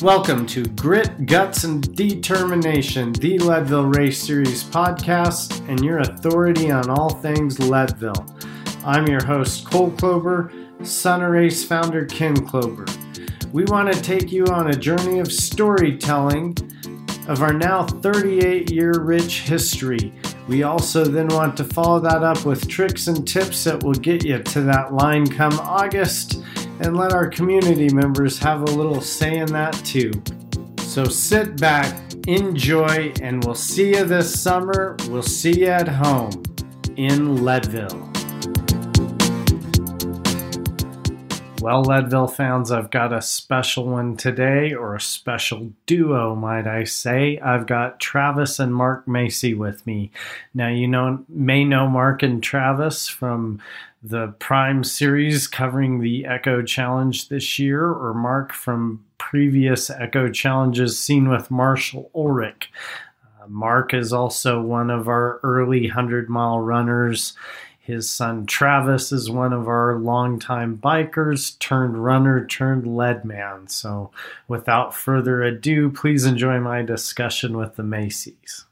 Welcome to Grit, Guts, and Determination, the Leadville Race Series podcast, and your authority on all things Leadville. I'm your host, Cole Chlouber, son of race founder Ken Chlouber. We want to take you on a journey of storytelling of our now 38 year rich history. We also then want to follow that up with tricks and tips that will get you to that line come August and let our community members have a little say in that too. So sit back, enjoy, and we'll see you this summer. We'll see you at home in Leadville. Well, Leadville fans, I've got a special one today, or a special duo, might I say. I've got Travis and Mark Macy with me. Now, you know, may know Mark and Travis from the Prime series covering the Eco Challenge this year, or Mark from previous Eco Challenges seen with Marshall Ulrich. Uh, Mark is also one of our early 100 mile runners. His son Travis is one of our longtime bikers, turned runner, turned Leadman. So, without further ado, please enjoy my discussion with the Macy's.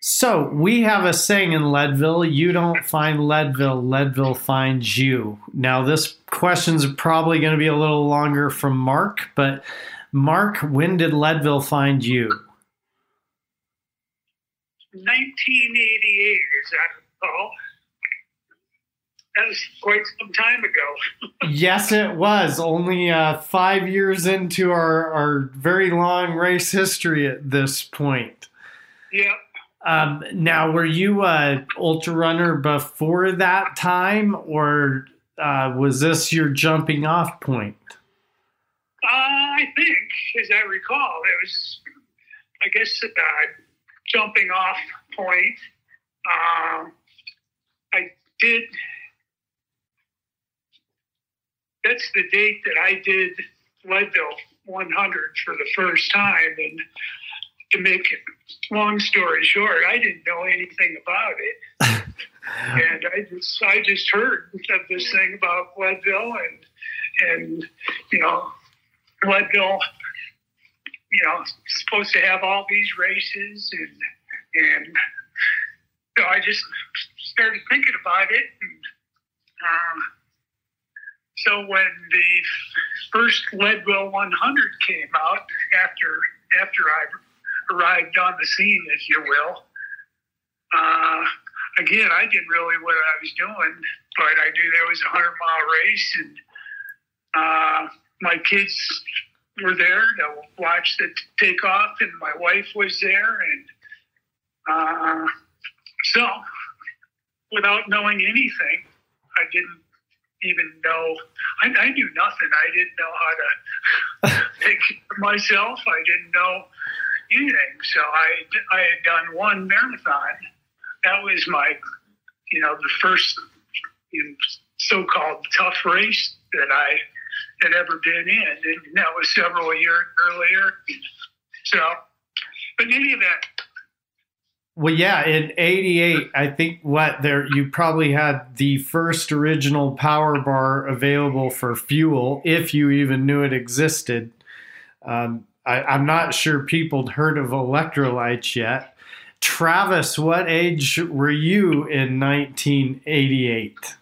So we have a saying in Leadville: "You don't find Leadville, Leadville finds you." Now, this question's probably going to be a little longer from Mark, but Mark, when did Leadville find you? 1988, is that all? That was quite some time ago. yes, it was. Only uh, five years into our, our very long race history at this point. Yeah. Um, now, were you a ultra runner before that time, or uh, was this your jumping off point? Uh, I think, as I recall, it was, I guess, a jumping off point. Um, I did. That's the date that I did Leadville 100 for the first time, and to make it long story short, I didn't know anything about it. and I just I just heard of this thing about Leadville and and you know Leadville you know supposed to have all these races and and so I just started thinking about it. And um, so when the first Leadville 100 came out after after I arrived on the scene, if you will. Uh, again, I didn't really what I was doing, but I knew there was a hundred mile race, and uh, my kids were there to watch the takeoff, and my wife was there, and uh, so without knowing anything, I didn't even know. I, I knew nothing. I didn't know how to take care of myself. I didn't know anything. So I, I had done one marathon. That was my, you know, the first you know, so-called tough race that I had ever been in, and that was several years earlier. So, but any of that. Well, yeah, in '88, I think what there you probably had the first original power bar available for fuel, if you even knew it existed. Um, I, am not sure people had heard of electrolytes yet. Travis, what age were you in 1988?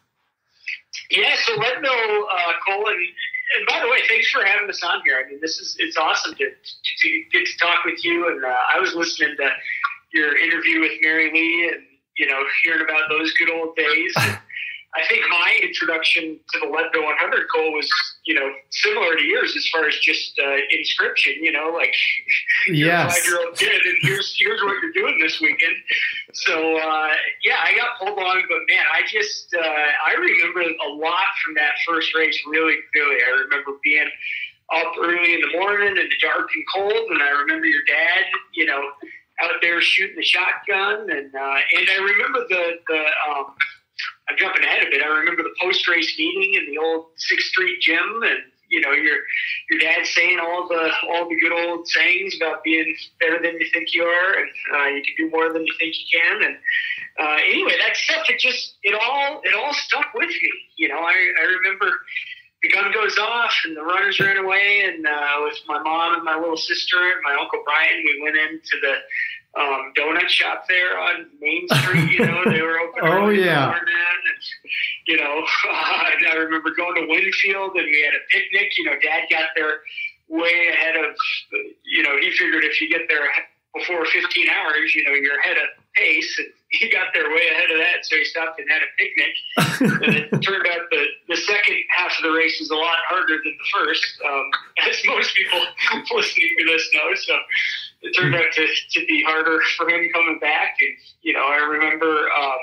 Yeah, so let me know, uh, and, and, by the way, thanks for having us on here. I mean, this is it's awesome to, to get to talk with you. And uh, I was listening to your interview with Merilee, and you know, hearing about those good old days. I think my introduction to the Leadville 100 Cole was, you know, similar to yours as far as just uh, inscription. You know, like you're yes. a five-year-old kid, and here's here's what you're doing this weekend. So uh, yeah, I got pulled on, but man, I just uh, I remember a lot from that first race really clearly. I remember being up early in the morning and dark and cold, and I remember your dad, you know, out there shooting the shotgun, and uh, and I remember the the um, I'm jumping ahead a bit. I remember the post race meeting in the old Sixth Street gym, and you know your your dad saying all the all the good old sayings about being better than you think you are, and uh, you can do more than you think you can. And uh, anyway, that stuff it just it all it all stuck with me. You know, I I remember the gun goes off and the runners ran away. And uh, with my mom and my little sister and my uncle Brian, we went into the um, donut shop there on Main Street. You know, they were open. oh yeah. And, you know, uh, I remember going to Winfield and we had a picnic. You know, Dad got there way ahead of. You know, he figured if you get there before 15 hours, you know, you're ahead of pace. And he got there way ahead of that, so he stopped and had a picnic. and it turned out the, the second half of the race was a lot harder than the first, um, as most people listening to this know. So it turned out to, to be harder for him coming back. And, you know, I remember. Um,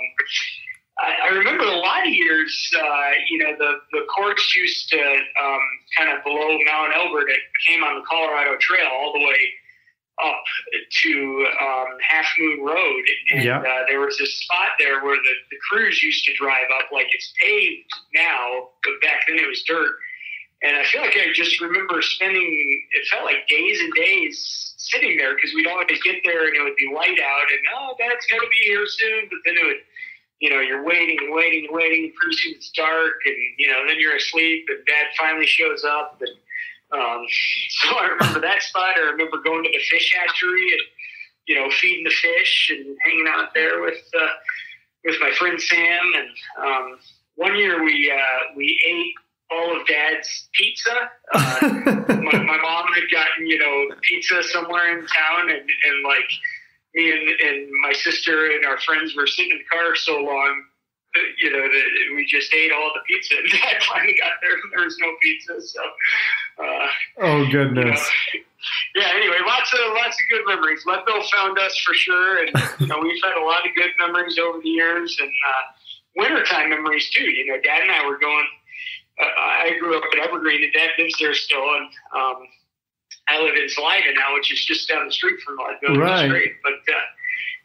I, I remember a lot of years, uh, you know, the, the course used to um, kind of below Mount Elbert. It came on the Colorado Trail all the way up to um, Half Moon Road, and Yeah. uh, there was this spot there where the, the crews used to drive up. Like it's paved now, but back then it was dirt. And I feel like I just remember spending. It felt like days and days sitting there because we'd always get there and it would be light out, and oh, got to be here soon. But then it would, you know, you're waiting and waiting and waiting. and Pretty soon it's dark, and you know, then you're asleep, and Dad finally shows up, and um, so I remember that spot. I remember going to the fish hatchery and you know feeding the fish and hanging out there with uh, with my friend Sam. And um, one year we uh, we ate all of Dad's pizza. Uh, my, my mom had gotten you know pizza somewhere in town, and, and like me and, and my sister and our friends were sitting in the car so long. You know, that we just ate all the pizza, and Dad finally got there, and there was no pizza. So, uh, Oh you know, goodness. yeah. Anyway, lots of lots of good memories. Leadville found us for sure, and you know we've had a lot of good memories over the years, and uh, wintertime memories too. You know, Dad and I were going. Uh, I grew up at Evergreen, and Dad lives there still, and um, I live in Salida now, which is just down the street from Leadville, Right. is great. But uh,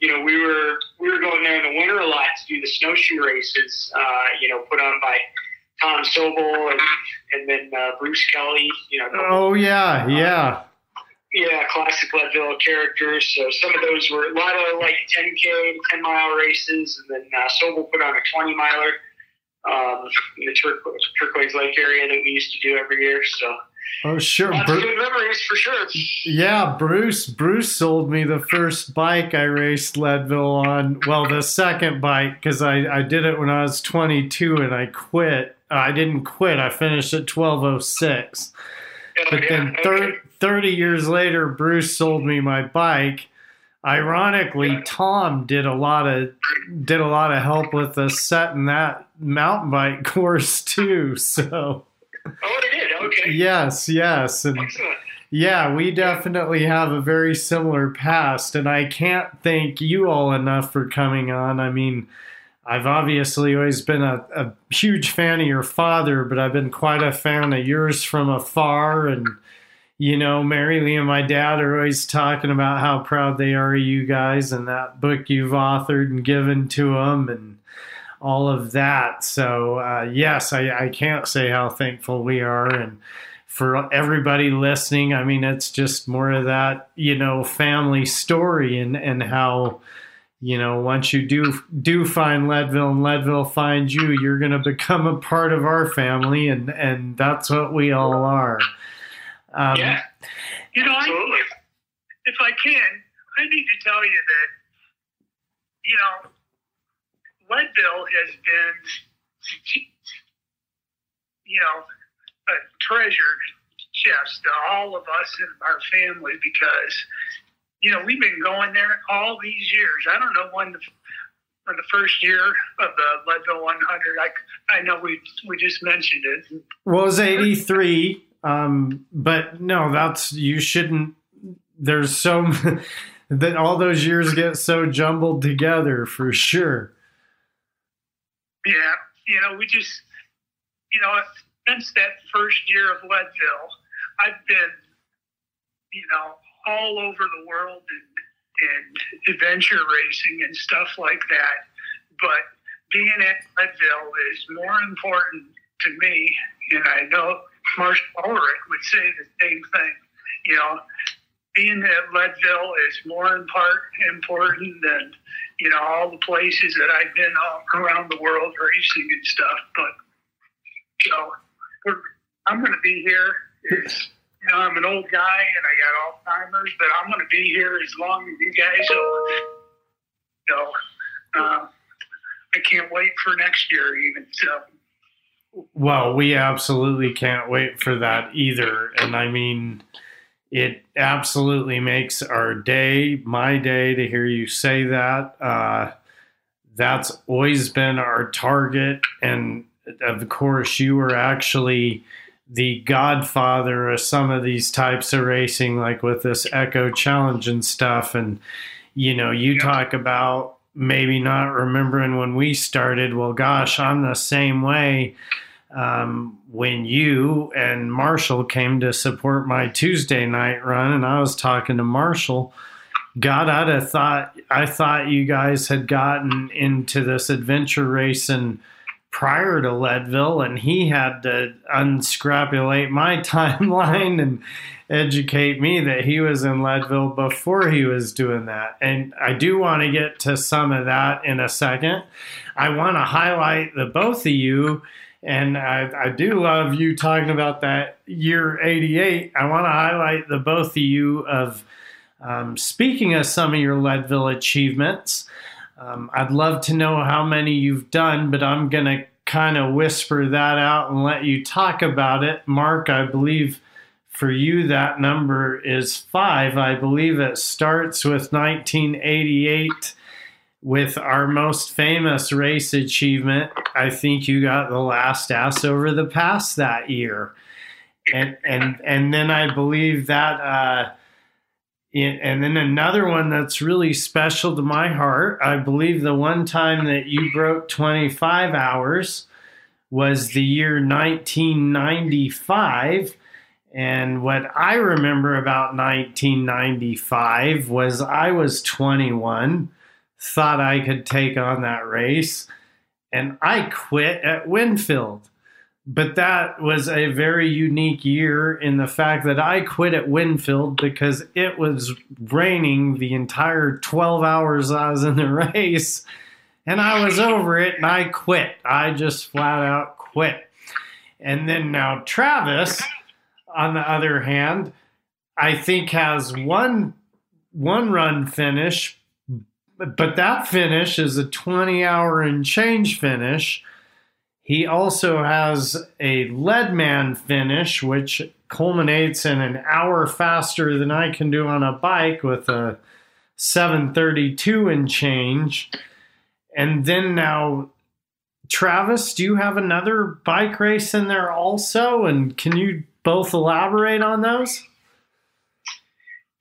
you know, we were we were going there in the winter a lot to do the snowshoe races. Uh, you know, put on by Tom Sobal and and then uh, Bruce Kelly. You know, Oh yeah, yeah. yeah, classic Leadville characters. So some of those were a lot of like 10K, 10 mile races, and then uh, Sobal put on a 20 miler um, in the Turquoise, Turquoise Lake area that we used to do every year. So Oh sure. Bru- good memories for sure. yeah, Bruce. Bruce sold me the first bike I raced Leadville on. Well, the second bike because I I did it when I was 22 and I quit. Uh, I didn't quit. I finished at 1206. But Yeah, then okay. 30 years later, Bruce sold me my bike. Ironically, Tom did a lot of did a lot of help with us setting that mountain bike course too. So Oh. Okay. yes, yes, and Excellent. yeah, we definitely have a very similar past, and I can't thank you all enough for coming on. I mean, I've obviously always been a, a huge fan of your father, but I've been quite a fan of yours from afar. And, you know, Merilee and my dad are always talking about how proud they are of you guys and that book you've authored and given to them and all of that. So, uh, yes, I, I can't say how thankful we are. And, for everybody listening, I mean, it's just more of that, you know, family story and, and how, you know, once you do do find Leadville and Leadville finds you, you're going to become a part of our family, and and that's what we all are. Um, yeah, You know, I, if I can, I need to tell you that, you know, Leadville has been, you know, a treasured chest to all of us in our family because, you know, we've been going there all these years. I don't know when the when the first year of the Leadville 100. I, I know we we just mentioned it. Well, it was 83, um, but no, that's you shouldn't. There's so that all those years get so jumbled together for sure. Yeah, you know, we just, you know, since that first year of Leadville, I've been, you know, all over the world and, and adventure racing and stuff like that. But being at Leadville is more important to me, and I know Marshall Ulrich would say the same thing. You know, being at Leadville is more in part important than you know all the places that I've been all around the world racing and stuff. But so we're I'm going to be here. It's, you know, I'm an old guy and I got Alzheimer's, but I'm going to be here as long as you guys will. You know, uh, I can't wait for next year even. So. Well, we absolutely can't wait for that either. And I mean, it absolutely makes our day, my day, to hear you say that. Uh, that's always been our target. And of course, you were actually the godfather of some of these types of racing, like with this Eco Challenge and stuff. And, you know, you yeah. talk about maybe not remembering when we started. Well, gosh, I'm the same way. Um, when you and Marshall came to support my Tuesday night run, and I was talking to Marshall, God, I'd have thought I thought you guys had gotten into this adventure racing prior to Leadville, and he had to unscrapulate my timeline and educate me that he was in Leadville before he was doing that. And I do want to get to some of that in a second. I want to highlight the both of you. And I, I do love you talking about that year 88. I want to highlight the both of you of um, speaking of some of your Leadville achievements. Um, I'd love to know how many you've done, but I'm going to kind of whisper that out and let you talk about it. Mark, I believe for you that number is five. I believe it starts with 1988 with our most famous race achievement. I think you got the last ass over the pass that year. And, and, and then I believe that, uh, and then another one that's really special to my heart. I believe the one time that you broke 25 hours was the year 1995. And what I remember about 1995 was I was 21, thought I could take on that race, and I quit at Winfield but that was a very unique year in the fact that I quit at Winfield because it was raining the entire 12 hours I was in the race and I was over it and I quit. I just flat out quit. And then now Travis, on the other hand, I think has one one run finish, but that finish is a 20 hour and change finish he also has a Leadman finish, which culminates in an hour faster than I can do on a bike with a 732 and change. And then now, Travis, do you have another bike race in there also? And can you both elaborate on those?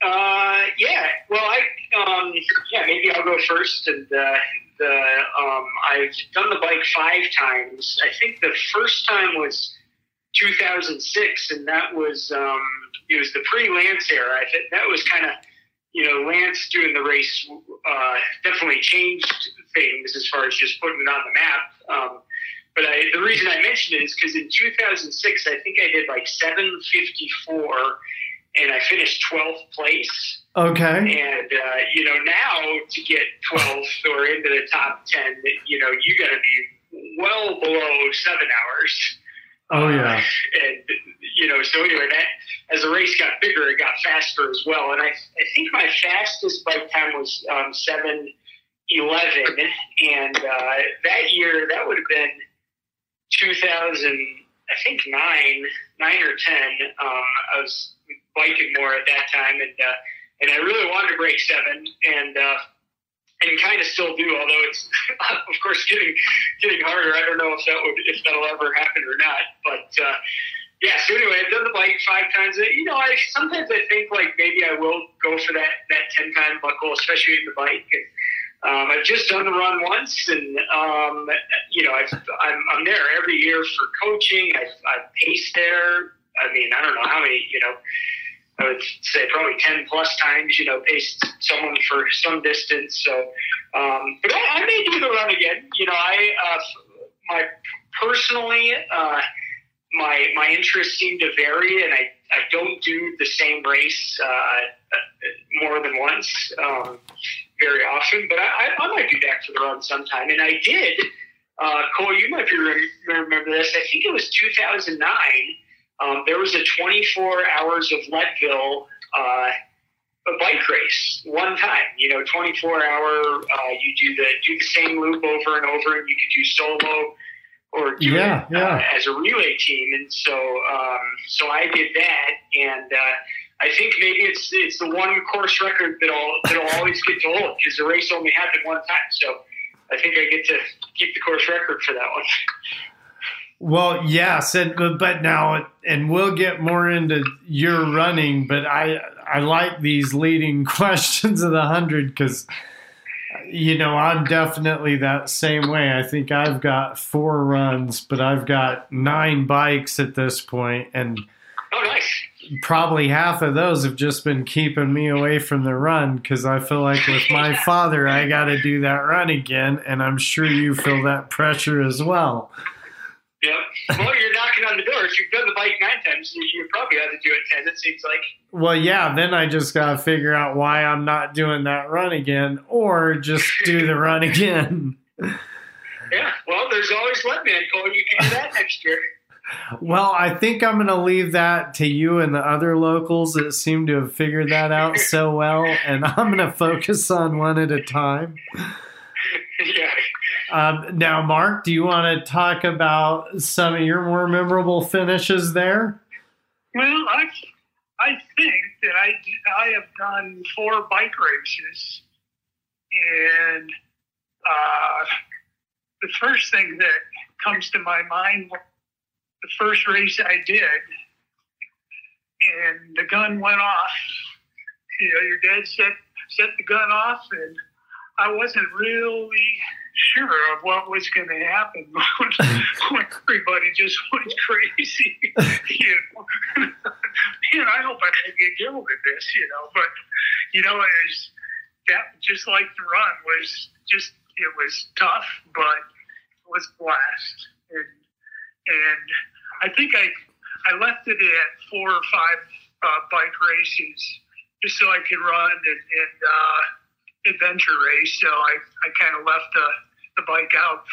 Uh, yeah. Well, I um, yeah, maybe I'll go first and uh, the um, I've done the bike five times. I think the first time was 2006, and that was um, it was the pre-Lance era. I think that was kind of you know Lance doing the race uh, definitely changed things as far as just putting it on the map. Um, but I, the reason I mentioned it is because in 2006, I think I did like 754 and I finished 12th place. Okay. And, uh, you know, now to get 12th or into the top 10, you know, you got to be well below seven hours. Oh, yeah. Uh, and, you know, so anyway, that as the race got bigger, it got faster as well. And I, I think my fastest bike time was um, 7 11. And uh, that year, that would have been 2000. I think nine, nine or ten. Um, I was biking more at that time, and uh, and I really wanted to break seven, and uh, and kind of still do. Although it's of course getting getting harder. I don't know if that would if that'll ever happen or not. But uh, yeah. So anyway, I've done the bike five times. You know, I sometimes I think like maybe I will go for that that ten time buckle, especially in the bike. And, um, I've just done the run once, and um, you know, i am I'm, I'm there every year for coaching. I've, I've paced there. I mean, I don't know how many, you know, I would say probably 10 plus times, you know, paced someone for some distance. So, um, but I, I, may do the run again. You know, I, uh, my personally, uh, my, my interests seem to vary and I, I don't do the same race, uh, more than once, um, very often, but I, I, might be back for the run sometime. And I did, uh, Cole, you might be remember this. I think it was 2009 um, there was a 24 hours of Leadville uh, a bike race one time. You know, 24 hour. Uh, you do the do the same loop over and over, and you could do solo or do Yeah, it yeah. Uh, as a relay team. And so, um, so I did that, and uh, I think maybe it's it's the one course record that I'll that I'll always get to hold because the race only happened one time. So I think I get to keep the course record for that one. Well, yes, and but now, and we'll get more into your running, but I I like these leading questions of the hundred because you know I'm definitely that same way. I think I've got four runs, but I've got nine bikes at this point, and Oh, nice. probably half of those have just been keeping me away from the run because I feel like with my father, I got to do that run again, and I'm sure you feel that pressure as well. Yep. Well, you're knocking on the door. If you've done the bike nine times, you you probably ought to do it ten. It seems like. Well, yeah, then I just got to figure out why I'm not doing that run again or just do the run again. Yeah. Well, there's always Wetman, Cole. You can do that next year. Well, I think I'm going to leave that to you and the other locals that seem to have figured that out so well, and I'm going to focus on one at a time. yeah. Um, now, Mark, do you want to talk about some of your more memorable finishes there? Well, I, I think that I, I have done four bike races, and uh, the first thing that comes to my mind the first race I did, and the gun went off. You know, your dad set set the gun off, and I wasn't really sure of what was going to happen when everybody just went crazy. you know, man, I hope I don't get killed at this. You know, but you know, it was that just like the run was just it was tough, but it was a blast, and and I think I I left it at four or five uh, bike races just so I could run and, and uh, adventure race. So I, I kind of left the, the bike out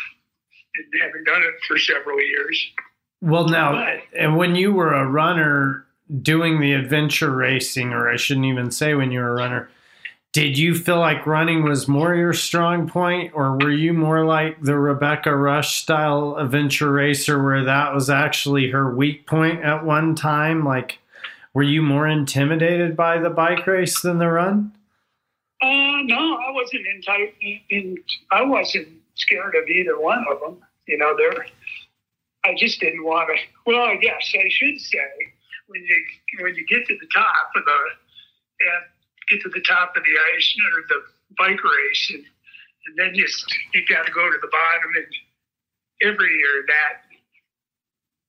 and haven't done it for several years. Well, now, and when you were a runner doing the adventure racing, or I shouldn't even say when you were a runner, did you feel like running was more your strong point, or were you more like the Rebecca Rusch style adventure racer where that was actually her weak point at one time? Like, were you more intimidated by the bike race than the run? Uh, no, I wasn't in I wasn't scared of either one of them. You know, they're. I just didn't want to. Well, I guess I should say when you when you get to the top of the and get to the top of the ice or the bike race, and, and then just you got to go to the bottom. And every year that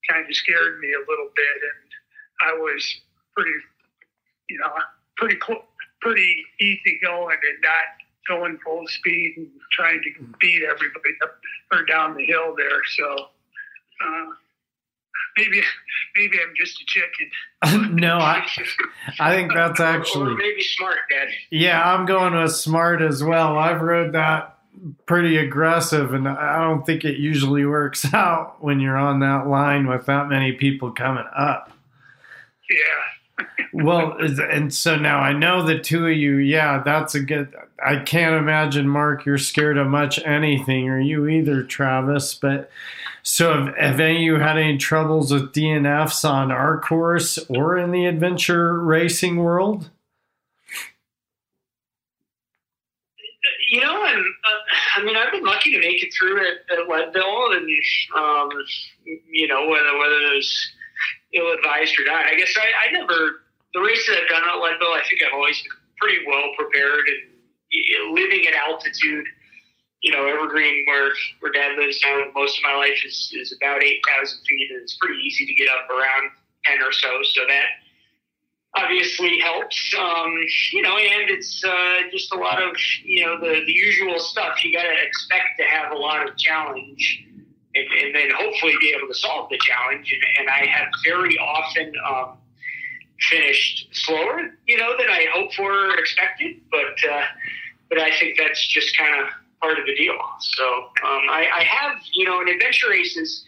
kind of scared me a little bit, and I was pretty, you know, pretty cl- pretty easy going and not going full speed and trying to beat everybody up or down the hill there. So. Uh, maybe maybe I'm just a chicken. no, I I think that's Or actually maybe smart, Dad. yeah. I'm going with smart as well. I've rode that pretty aggressive, and I don't think it usually works out when you're on that line with that many people coming up. Yeah. Well, and so now I know the two of you. Yeah, that's a good. I can't imagine, Mark, you're scared of much anything, or you either, Travis. But so, have, have any of you had any troubles with DNFs on our course or in the adventure racing world? You know, and uh, I mean, I've been lucky to make it through at, at Leadville, and um, you know, whether whether was ill advised or not. I guess I, I never the races I've done at Leadville. I think I've always been pretty well prepared, and living at altitude. You know, Evergreen, where where Dad lives now, most of my life is is about eight thousand feet, and it's pretty easy to get up around ten or so. So that obviously helps. Um, you know, and it's uh, just a lot of you know the the usual stuff. You got to expect to have a lot of challenge, and, and then hopefully be able to solve the challenge. And, and I have very often um, finished slower, you know, than I hoped for or expected. But uh, but I think that's just kind of part of the deal. So um, I, I have, you know, in adventure races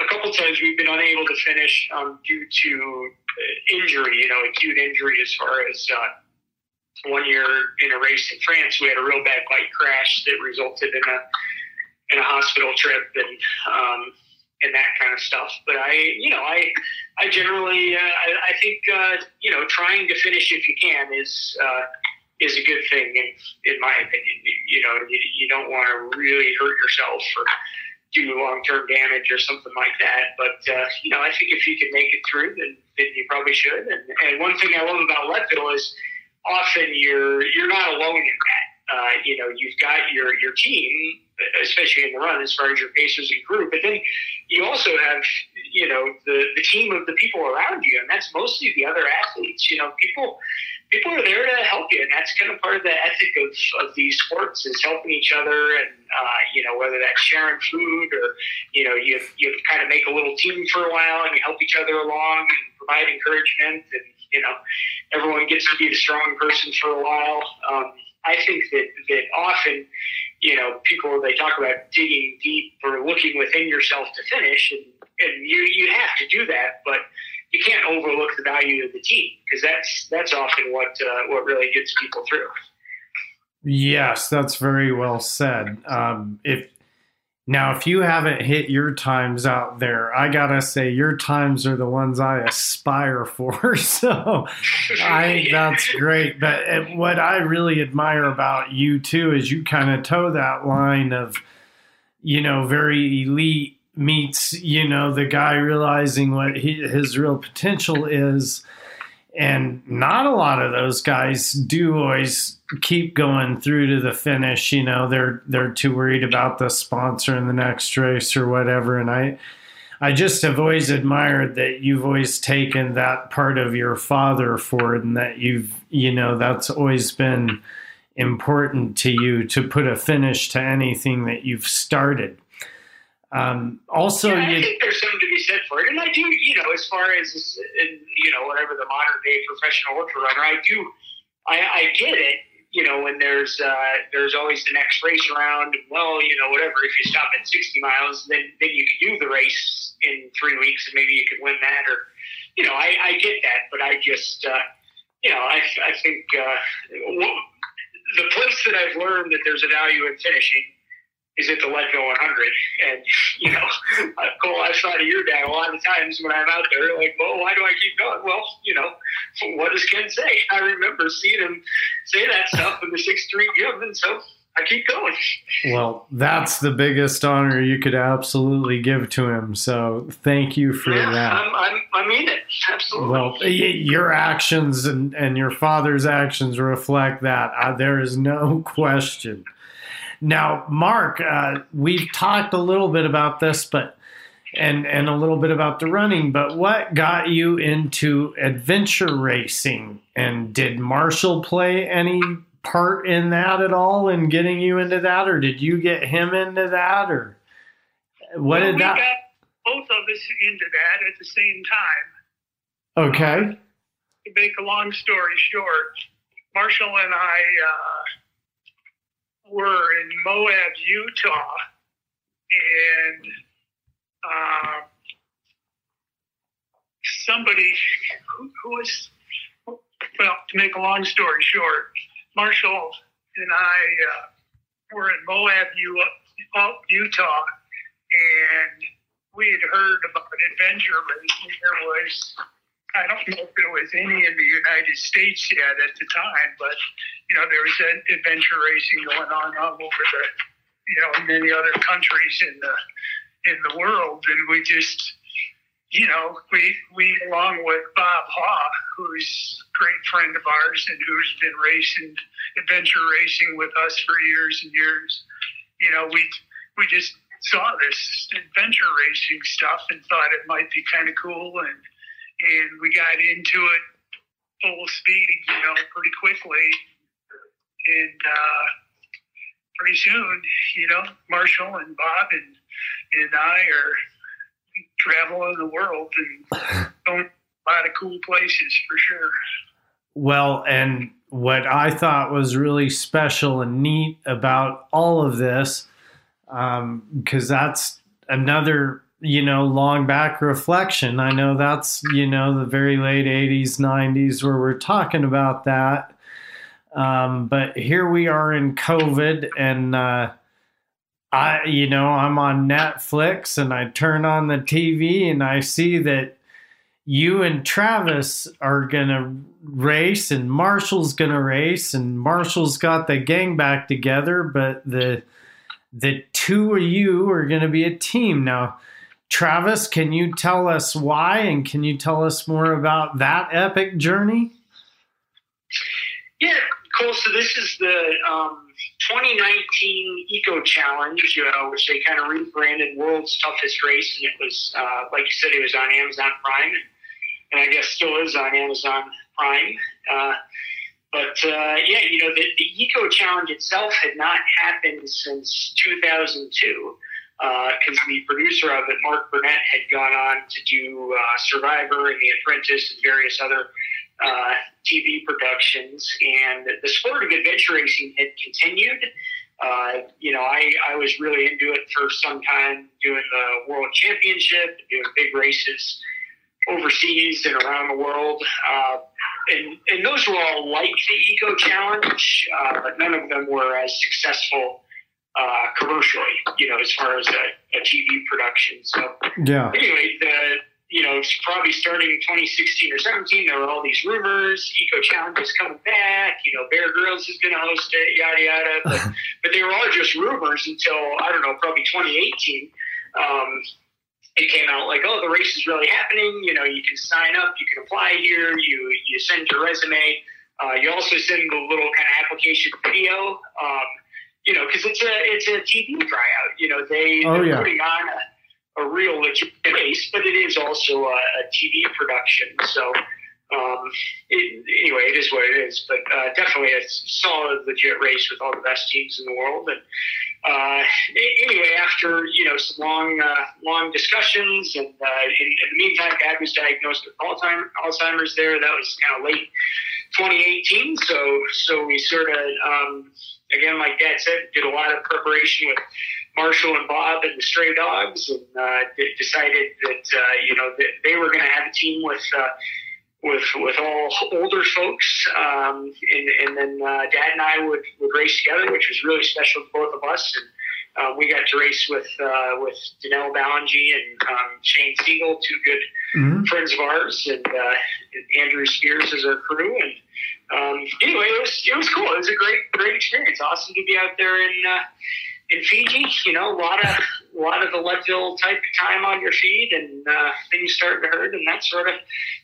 a couple times we've been unable to finish um, due to uh, injury, you know, acute injury as far as uh, one year in a race in France, we had a real bad bike crash that resulted in a in a hospital trip and um, and that kind of stuff. But I, you know, I I generally uh, I, I think uh, you know trying to finish if you can is uh, is a good thing in in my opinion. You know, you, you don't want to really hurt yourself or do long term damage or something like that. But uh, you know, I think if you can make it through, then then you probably should. And and one thing I love about Leadville is often you're you're not alone in that. Uh, you know, you've got your your team, especially in the run, as far as your pacers and crew. But then you also have, you know, the the team of the people around you, and that's mostly the other athletes. You know, people people are there to help you, and that's kind of part of the ethic of, of these sports is helping each other, and uh, you know whether that's sharing food or you know you you kind of make a little team for a while and you help each other along and provide encouragement, and you know everyone gets to be the strong person for a while. Um, I think that that often you know people they talk about digging deep or looking within yourself to finish, and and you you have to do that, but you can't overlook the value of the team because that's that's often what uh, what really gets people through. Yes, that's very well said. Um, if now, if you haven't hit your times out there, I gotta say your times are the ones I aspire for. So I think that's great. But what I really admire about you too is you kind of toe that line of, you know, very elite meets you know the guy realizing what he, his real potential is and not a lot of those guys do always keep going through to the finish you know they're they're too worried about the sponsor in the next race or whatever. And i i just have always admired that you've always taken that part of your father forward and that you've you know that's always been important to you to put a finish to anything that you've started um, also, yeah, I think there's something to be said for it, and I do, you know, as far as you know, whatever the modern day professional ultra runner, I do, I, I get it. You know, when there's uh, there's always the next race around. Well, you know, whatever. If you stop at 60 miles, then then you could do the race in three weeks, and maybe you could win that. Or, you know, I, I get that, but I just, uh, you know, I I think uh, the place that I've learned that there's a value in finishing is at the Leadville 100. And, you know, Cole, I've thought of your dad a lot of times when I'm out there, like, well, why do I keep going? Well, you know, what does Ken say? I remember seeing him say that stuff in the 6th Street Gym, and so I keep going. Well, that's the biggest honor you could absolutely give to him. So thank you for yeah, that. I'm, I'm, I mean it. Absolutely. Well, your actions and, and your father's actions reflect that. Uh, there is no question. Now, Mark, uh, we've talked a little bit about this, but and and a little bit about the running. But what got you into adventure racing? And did Marshall play any part in that at all in getting you into that, or did you get him into that, or what well, did that? both of us into that at the same time. Okay. Uh, to make a long story short, Marshall and I. Uh, were in Moab, Utah, and uh, somebody who, who was, well, to make a long story short, Marshall and I uh, were in Moab, Utah, and we had heard about adventure racing. There was I don't know if there was any in the United States yet at the time, but you know there was adventure racing going on all over the you know many other countries in the in the world, and we just you know we we along with Bob Haw, who's a great friend of ours and who's been racing adventure racing with us for years and years. You know we we just saw this adventure racing stuff and thought it might be kind of cool and and we got into it full speed, you know, pretty quickly. And uh, pretty soon, you know, Marshall and Bob and and I are traveling the world and going a lot of cool places for sure. Well, and what I thought was really special and neat about all of this, because um, that's another you know, long back reflection. I know that's, you know, the very late 80s, 90s where we're talking about that. Um, but here we are in COVID, and uh, I, you know, I'm on Netflix and I turn on the TV and I see that you and Travis are going to race and Marshall's going to race and Marshall's got the gang back together, but the the two of you are going to be a team. Now, Travis, can you tell us why and can you tell us more about that epic journey? Yeah, Cole. So this is the um, 2019 Eco Challenge, uh, which they kind of rebranded World's Toughest Race, and it was, uh, like you said, it was on Amazon Prime, and I guess still is on Amazon Prime. Uh, but uh, yeah, you know, the, the Eco Challenge itself had not happened since 2002 because uh, the producer of it, Mark Burnett, had gone on to do uh, Survivor and The Apprentice and various other uh, TV productions. And the sport of adventure racing had continued. Uh, you know, I, I was really into it for some time, doing the World Championship, doing big races overseas and around the world. Uh, and, and those were all like the Eco Challenge, uh, but none of them were as successful uh, commercially, you know, as far as a, a TV production. So, yeah. Anyway, the you know, probably starting in 2016 or 17, there were all these rumors, Eco Challenge is coming back, you know, Bear Grylls is going to host it, yada, yada. But, but they were all just rumors until, I don't know, probably 2018. Um, it came out like, oh, the race is really happening. You know, you can sign up, you can apply here, you, you send your resume. Uh, you also send the little kind of application video. Um, you know, because it's a it's a TV tryout. You know, they oh, they're yeah. putting on a, a real legit race, but it is also a, a TV production. So um, it, anyway, it is what it is. But uh, definitely a solid, legit race with all the best teams in the world. And uh, anyway, after you know some long, uh, long discussions, and uh, in, in, the meantime, Dad was diagnosed with Alzheimer's. There, that was kind of late 2018. So, so we sort of um, again, like Dad said, did a lot of preparation with Marshall and Bob and the Stray Dogs, and uh, decided that uh, you know that they were going to have a team with. Uh, with, with all older folks, um, and, and then uh, Dad and I would, would race together, which was really special to both of us. And uh, we got to race with uh, with Danelle Ballengee and um, Shane Siegel, two good mm-hmm. friends of ours, and uh, Andrew Spears as our crew. And um, anyway, it was it was cool. It was a great great experience. Awesome to be out there in uh, in Fiji. You know, a lot of a lot of the Leadville type time on your feet, and uh, things starting to hurt and that sort of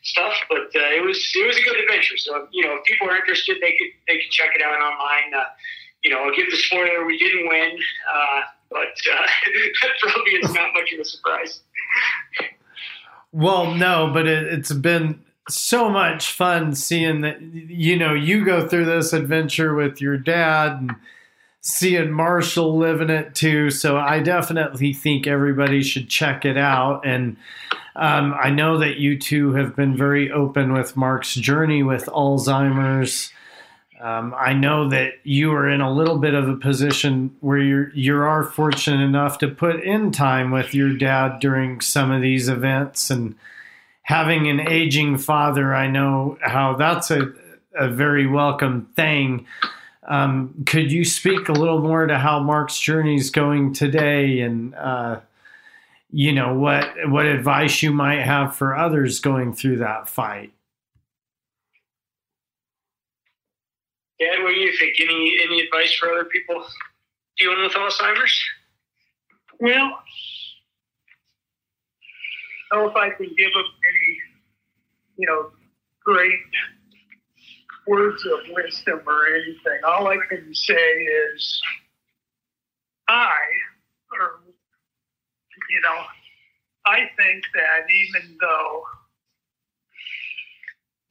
stuff. But uh, it was it was a good adventure. So you know, if people are interested, they could they could check it out online. You know, I'll give the spoiler: we didn't win, uh, but uh, that probably is not much of a surprise. Well, no, but it, it's been so much fun seeing that you know you go through this adventure with your dad and seeing Marshall living it too. So I definitely think everybody should check it out. And um, I know that you two have been very open with Mark's journey with Alzheimer's. Um, I know that you are in a little bit of a position where you're you are fortunate enough to put in time with your dad during some of these events and having an aging father, I know how that's a, a very welcome thing. Um, could you speak a little more to how Mark's journey is going today, and uh, you know what what advice you might have for others going through that fight? Dad, what do you think? Any any advice for other people dealing with Alzheimer's? Well, I don't know if I can give them any, you know, great words of wisdom or anything. All I can say is, I, or, you know, I think that even though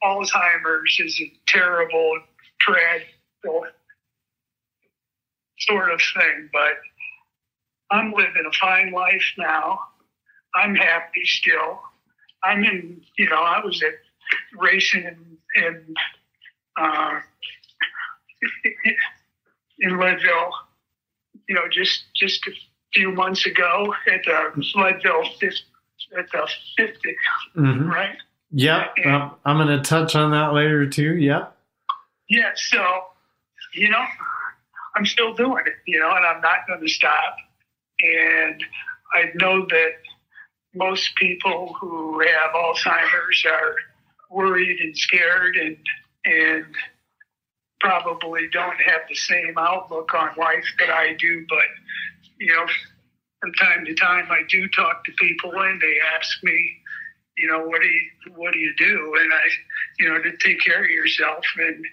Alzheimer's is a terrible, dreadful sort of thing, but I'm living a fine life now. I'm happy still. I'm in, you know, I was at racing in, in, uh, in Leadville, you know, just, just a few months ago at the Leadville 50, at the 50, Mhm. right? Yep. Um, I'm going to touch on that later too. Yep. Yeah, so, you know, I'm still doing it, you know, and I'm not going to stop. And I know that most people who have Alzheimer's are worried and scared and, and probably don't have the same outlook on life that I do. But, you know, from time to time, I do talk to people and they ask me, you know, what do you, what do you do? And I, you know, to take care of yourself. And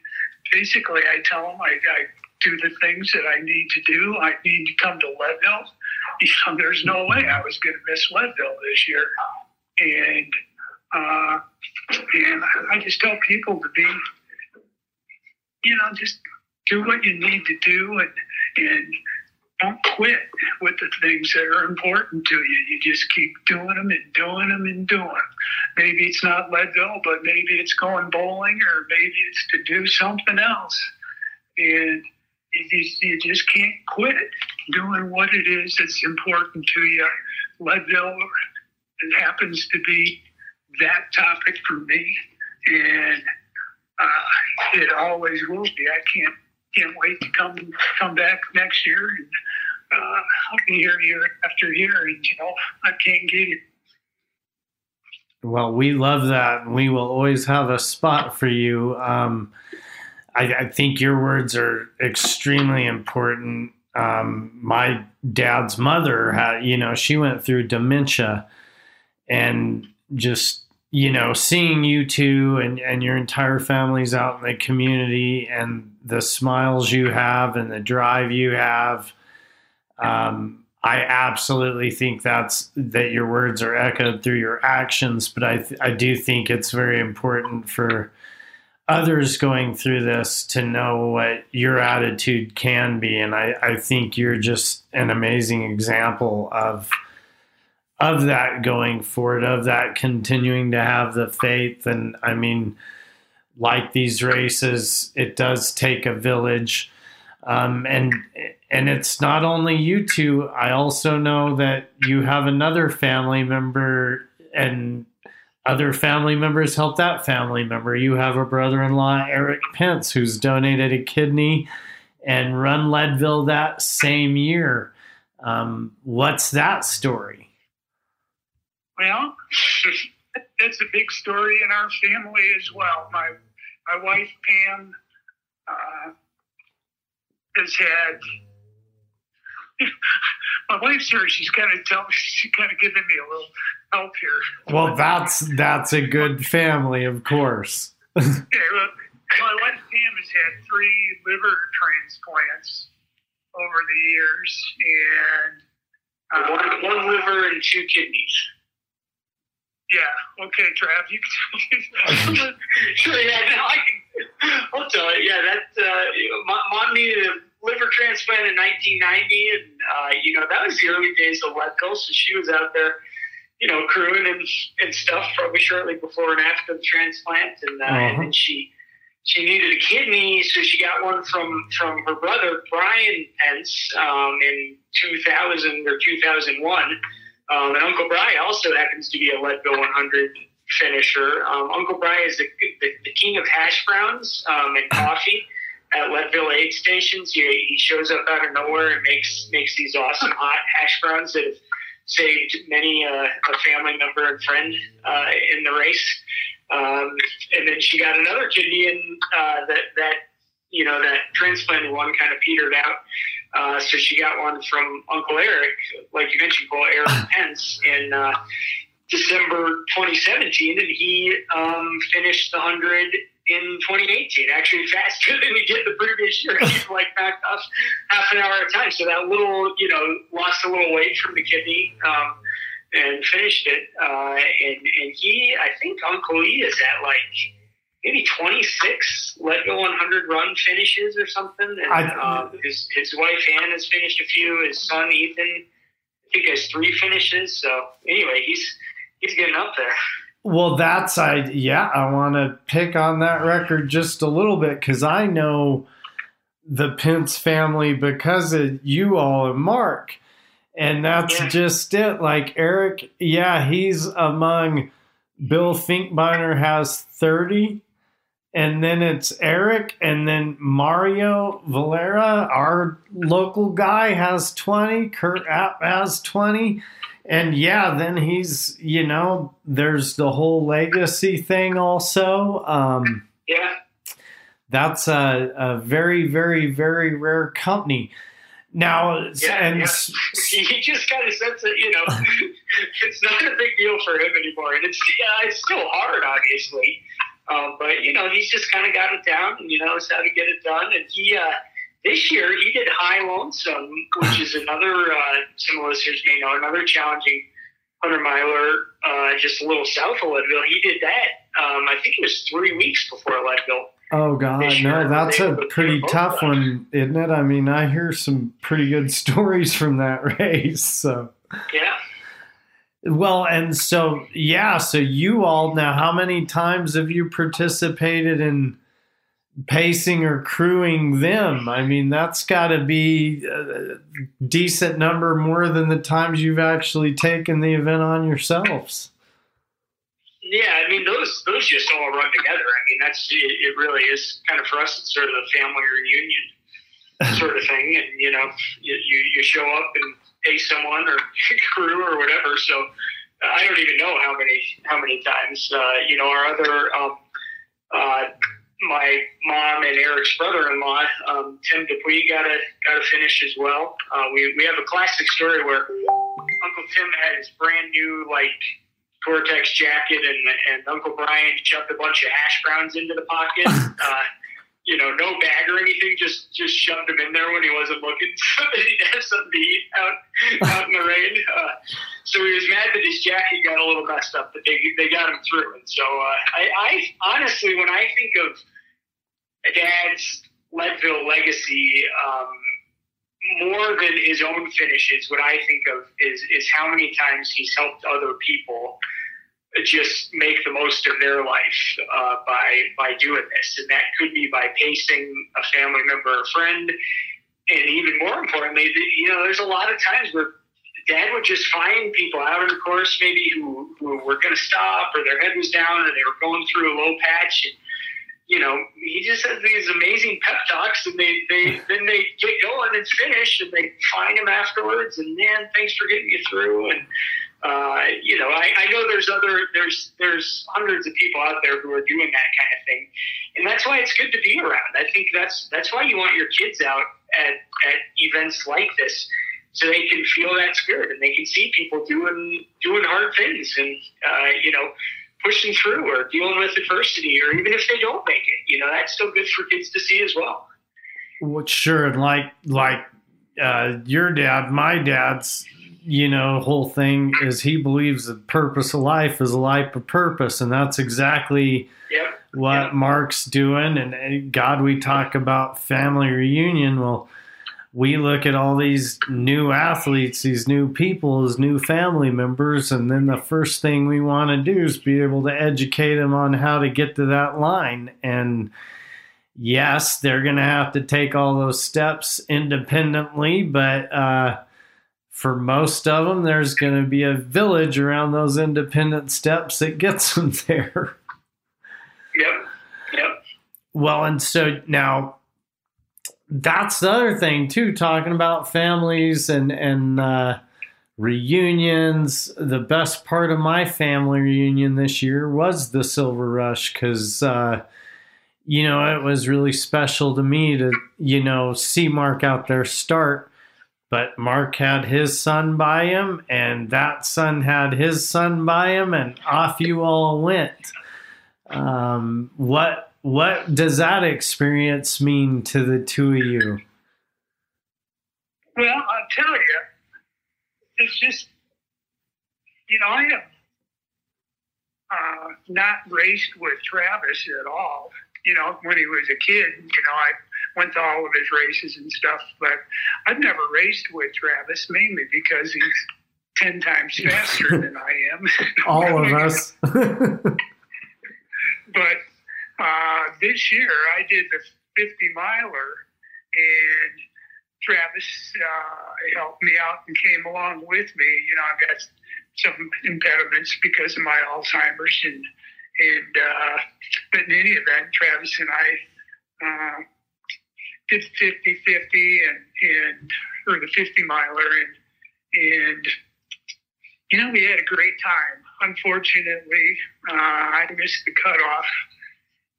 basically, I tell them I, I do the things that I need to do. I need to come to Leadville. You know, there's no way I was going to miss Leadville this year. And, uh, and I just tell people to be, you know, just do what you need to do and, and don't quit with the things that are important to you. You just keep doing them and doing them and doing them. Maybe it's not Leadville, but maybe it's going bowling or maybe it's to do something else. And you just, you just can't quit doing what it is that's important to you. Leadville it happens to be that topic for me, and uh, it always will be. I can't can't wait to come come back next year and uh, here year after year, and you know I can't get it. Well, we love that. We will always have a spot for you. Um, I, I think your words are extremely important. Um, my dad's mother had, you know, she went through dementia and just, you know, seeing you two and, and your entire family's out in the community and the smiles you have and the drive you have. Um, I absolutely think that's that your words are echoed through your actions, but I I do think it's very important for others going through this to know what your attitude can be, and I, I think you're just an amazing example of of that going forward, of that continuing to have the faith, and I mean, like these races, it does take a village. Um, and and it's not only you two. I also know that you have another family member, and other family members help that family member. You have a brother-in-law, Eric Pence, who's donated a kidney and run Leadville that same year. Um, what's that story? Well, that's a big story in our family as well. My my wife Pam uh, has had. my wife's here. She's kind of tell. She's kind of giving me a little help here. Well, that's that's a good family, of course. Yeah, look, my wife Pam has had three liver transplants over the years, and uh, One, one liver and two kidneys. yeah, okay, Trav, you can. tell me. sure, yeah, no, I can. I'll tell you. Yeah, that uh, mom, mom needed a liver transplant in 1990, and uh, you know that was the early days of Leadville, so she was out there, you know, crewing and and stuff probably shortly before and after the transplant, and uh, Uh-huh. and then she she needed a kidney, so she got one from from her brother Brian Pence um, in 2000 or 2001. Um, and Uncle Brian also happens to be a Leadville 100 finisher. Um, Uncle Brian is the, the, the king of hash browns um, and coffee at Leadville aid stations. He, he shows up out of nowhere and makes makes these awesome hot hash browns that have saved many uh, a family member and friend uh, in the race. Um, and then she got another kidney, and uh, that that you know that transplanted one kind of petered out. Uh, so she got one from Uncle Eric, like you mentioned, Paul Eric Pence, in uh, December 2017, and he um, finished the 100 in 2018, actually faster than he did the previous year. He like backed off half an hour at a time. So that little, you know, lost a little weight from the kidney um, and finished it. Uh, and, and he, I think Uncle E is at like maybe 26 Leadville 100 run finishes or something. And I- um, his, his wife Ann has finished a few. His son Ethan, I think, has three finishes. So anyway, he's he's getting up there. Well, that's I yeah, I want to pick on that record just a little bit cuz I know the Pence family because of you all and Mark. And that's yeah. just it. Like Eric, yeah, he's among Bill Finkbeiner has 30. And then it's Eric, and then Mario Valera, our local guy, has 20. Kurt App has 20. And yeah, then he's, you know, there's the whole legacy thing also. Um, yeah. That's a, a very, very, very rare company. Now, yeah, and yeah. he just kind of sense that you know it's not a big deal for him anymore, and it's yeah, it's still hard, obviously. Um, but you know, he's just kind of got it down, and you knows how to get it done. And he uh, this year he did High Lonesome, which is another uh, some listeners may know another challenging hundred miler, uh, just a little south of Leadville. He did that. Um, I think it was three weeks before Leadville. Oh God, no, that's a pretty tough one, isn't it? I mean, I hear some pretty good stories from that race. So yeah. Well, and so yeah, so you all now, how many times have you participated in pacing or crewing them? I mean, that's got to be a decent number more than the times you've actually taken the event on yourselves. Yeah, I mean those those just all run together. I mean that's it, it really is kind of for us. It's sort of a family reunion sort of thing, and you know you, you, show up and pay someone or crew or whatever. So I don't even know how many how many times. Uh, you know our other um, uh, my mom and Eric's brother-in-law, um, Tim Dupuy, got a got a finish as well. Uh, we we have a classic story where Uncle Tim had his brand new like Gore-Tex jacket, and and Uncle Brian shoved a bunch of hash browns into the pocket. uh, you know, no bag or anything, just just shoved him in there when he wasn't looking, so that he'd have something to eat out out in the rain. Uh, so he was mad that his jacket got a little messed up, but they they got him through. And so uh, I, I honestly, when I think of Dad's Leadville legacy. Um, more than his own finishes, what I think of is is how many times he's helped other people just make the most of their life uh, by by doing this, and that could be by pacing a family member or friend, and even more importantly, you know, there's a lot of times where Dad would just find people out on the course, maybe who who were going to stop or their head was down and they were going through a low patch. And, you know, he just has these amazing pep talks, and they, they then they get going and finish, and they find him afterwards, and man, thanks for getting you through. And uh, you know, I, I know there's other there's there's hundreds of people out there who are doing that kind of thing, and that's why it's good to be around. I think that's that's why you want your kids out at at events like this so they can feel that spirit and they can see people doing doing hard things and uh, you know pushing through or dealing with adversity, or even if they don't make it, you know, that's still good for kids to see as well. Well, sure, and like like uh, your dad, my dad's, you know, whole thing is he believes the purpose of life is a life of purpose, and that's exactly yep. what yep. Mark's doing. And God, we talk about family reunion. Well we look at all these new athletes, these new people as new family members, and then the first thing we want to do is be able to educate them on how to get to that line. And yes, they're going to have to take all those steps independently, but uh, for most of them, there's going to be a village around those independent steps that gets them there. Yep. Yep. Well, and so now that's the other thing too. Talking about families and and uh, reunions. The best part of my family reunion this year was the Silver Rush because uh, you know it was really special to me to you know see Mark out there start. But Mark had his son by him, and that son had his son by him, and off you all went. Um, what what does that experience mean to the two of you? Well, I'll tell you, it's just, you know, I have uh, not raced with Travis at all. You know, when he was a kid, you know, I went to all of his races and stuff, but I've never raced with Travis mainly because he's 10 times faster than I am. all of us. but uh, this year I did the 50 miler, and Travis uh, helped me out and came along with me. You know, I've got some impediments because of my Alzheimer's, and and uh, but in any event, Travis and I uh, did 50-50 and and or the 50 miler and and you know we had a great time. Unfortunately, uh, I missed the cutoff.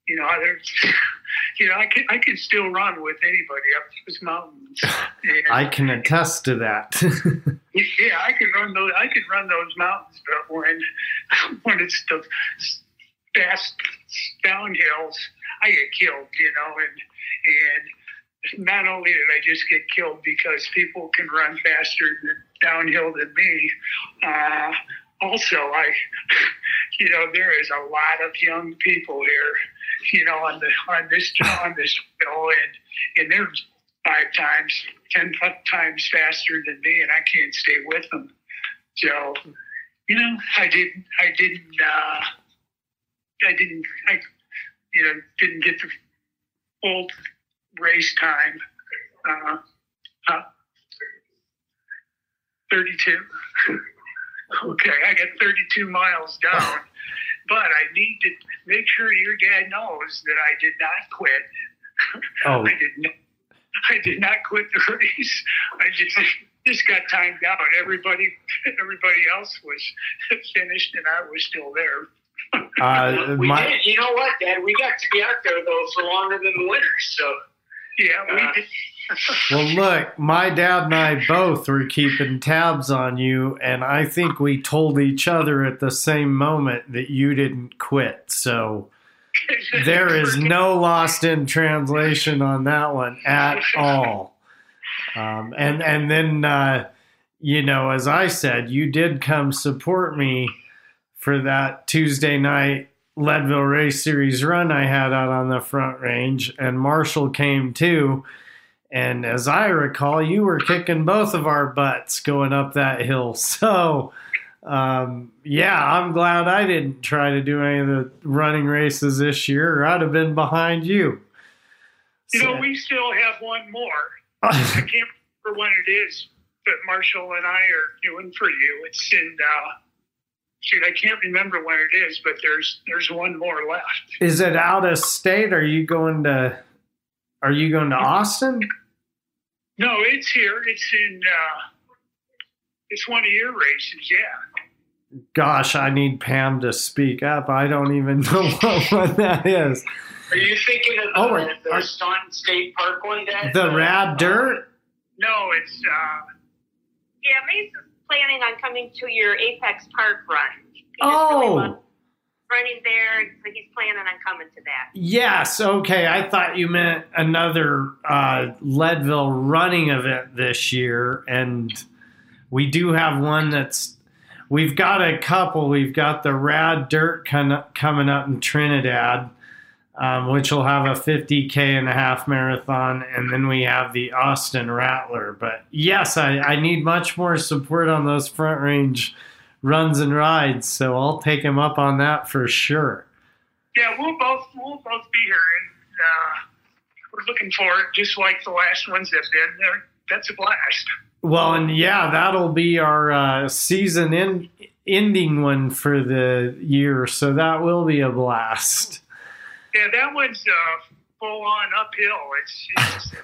You know, there's, you know, I can I can still run with anybody up those mountains. And, I can attest to that. yeah, I can run those. I can run those mountains, but when when it's the fast downhills, I get killed. You know, and and not only did I just get killed because people can run faster downhill than me, uh, also I, you know, there is a lot of young people here, you know, on the on this on this hill, and and they're five times, ten times faster than me, and I can't stay with them. So, you know, I didn't, I didn't, uh, I didn't, I, you know, didn't get the full race time. Uh, uh, 32. okay, I got 32 miles down, but I need to make sure your dad knows that I did not quit. Oh. I did not. I did not quit the race. I just just got timed out. Everybody, everybody else was finished, and I was still there. Uh, we my, did. You know what, Dad? We got to be out there though for longer than the winners. So yeah, we Uh, did. well, look, my dad and I both were keeping tabs on you, and I think we told each other at the same moment that you didn't quit. So there is no lost in translation on that one at all. Um, and and then uh, you know, as I said, you did come support me for that Tuesday night Leadville Race Series run I had out on the Front Range, and Marshall came too. And as I recall, you were kicking both of our butts going up that hill. So, um, yeah, I'm glad I didn't try to do any of the running races this year, or I'd have been behind you. You know, we still have one more. I can't remember when it is that Marshall and I are doing for you. It's in. Uh, shoot, I can't remember when it is, but there's there's one more left. Is it out of state? Are you going to? Are you going to Austin? No, it's here. It's in. Uh, it's one of your races. Yeah. Gosh, I need Pam to speak up. I don't even know what one that is. are you thinking of the, Oh, are- the are- Staunton State Park one, Dad? The Rad Dirt. No, it's. Uh, Yeah, Mace is planning on coming to your Apex Park run. He Oh. really running there, so he's planning on coming to that. Yes, okay. I thought you meant another uh, Leadville running event this year, and we do have one that's. We've got a couple. We've got the Rad Dirt con- coming up in Trinidad, um, which will have a 50k and a half marathon, and then we have the Austin Rattler. But yes, I, I need much more support on those front range runs and rides, so I'll take him up on that for sure. yeah, we'll both we'll both be here, and uh, we're looking for it, just like the last ones have been. There, that's a blast. Well, and yeah, that'll be our uh, season in, ending one for the year, so that will be a blast. Yeah, that one's uh, full on uphill. It's, it's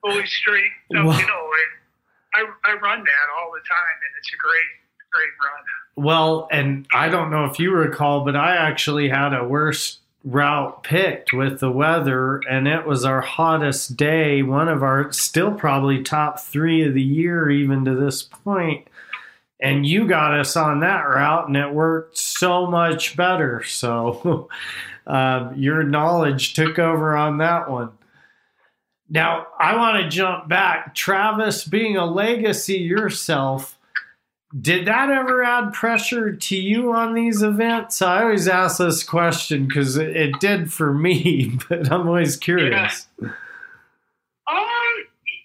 fully straight uphill. Wow. And I, I run that all the time, and it's a great, great run. Well, and I don't know if you recall, but I actually had a worse route picked with the weather, and it was our hottest day, one of our still probably top three of the year, even to this point. And you got us on that route, and it worked so much better. So um, your knowledge took over on that one. Now, I want to jump back. Travis, being a legacy yourself, did that ever add pressure to you on these events? I always ask this question because it, it did for me, but I'm always curious. Um,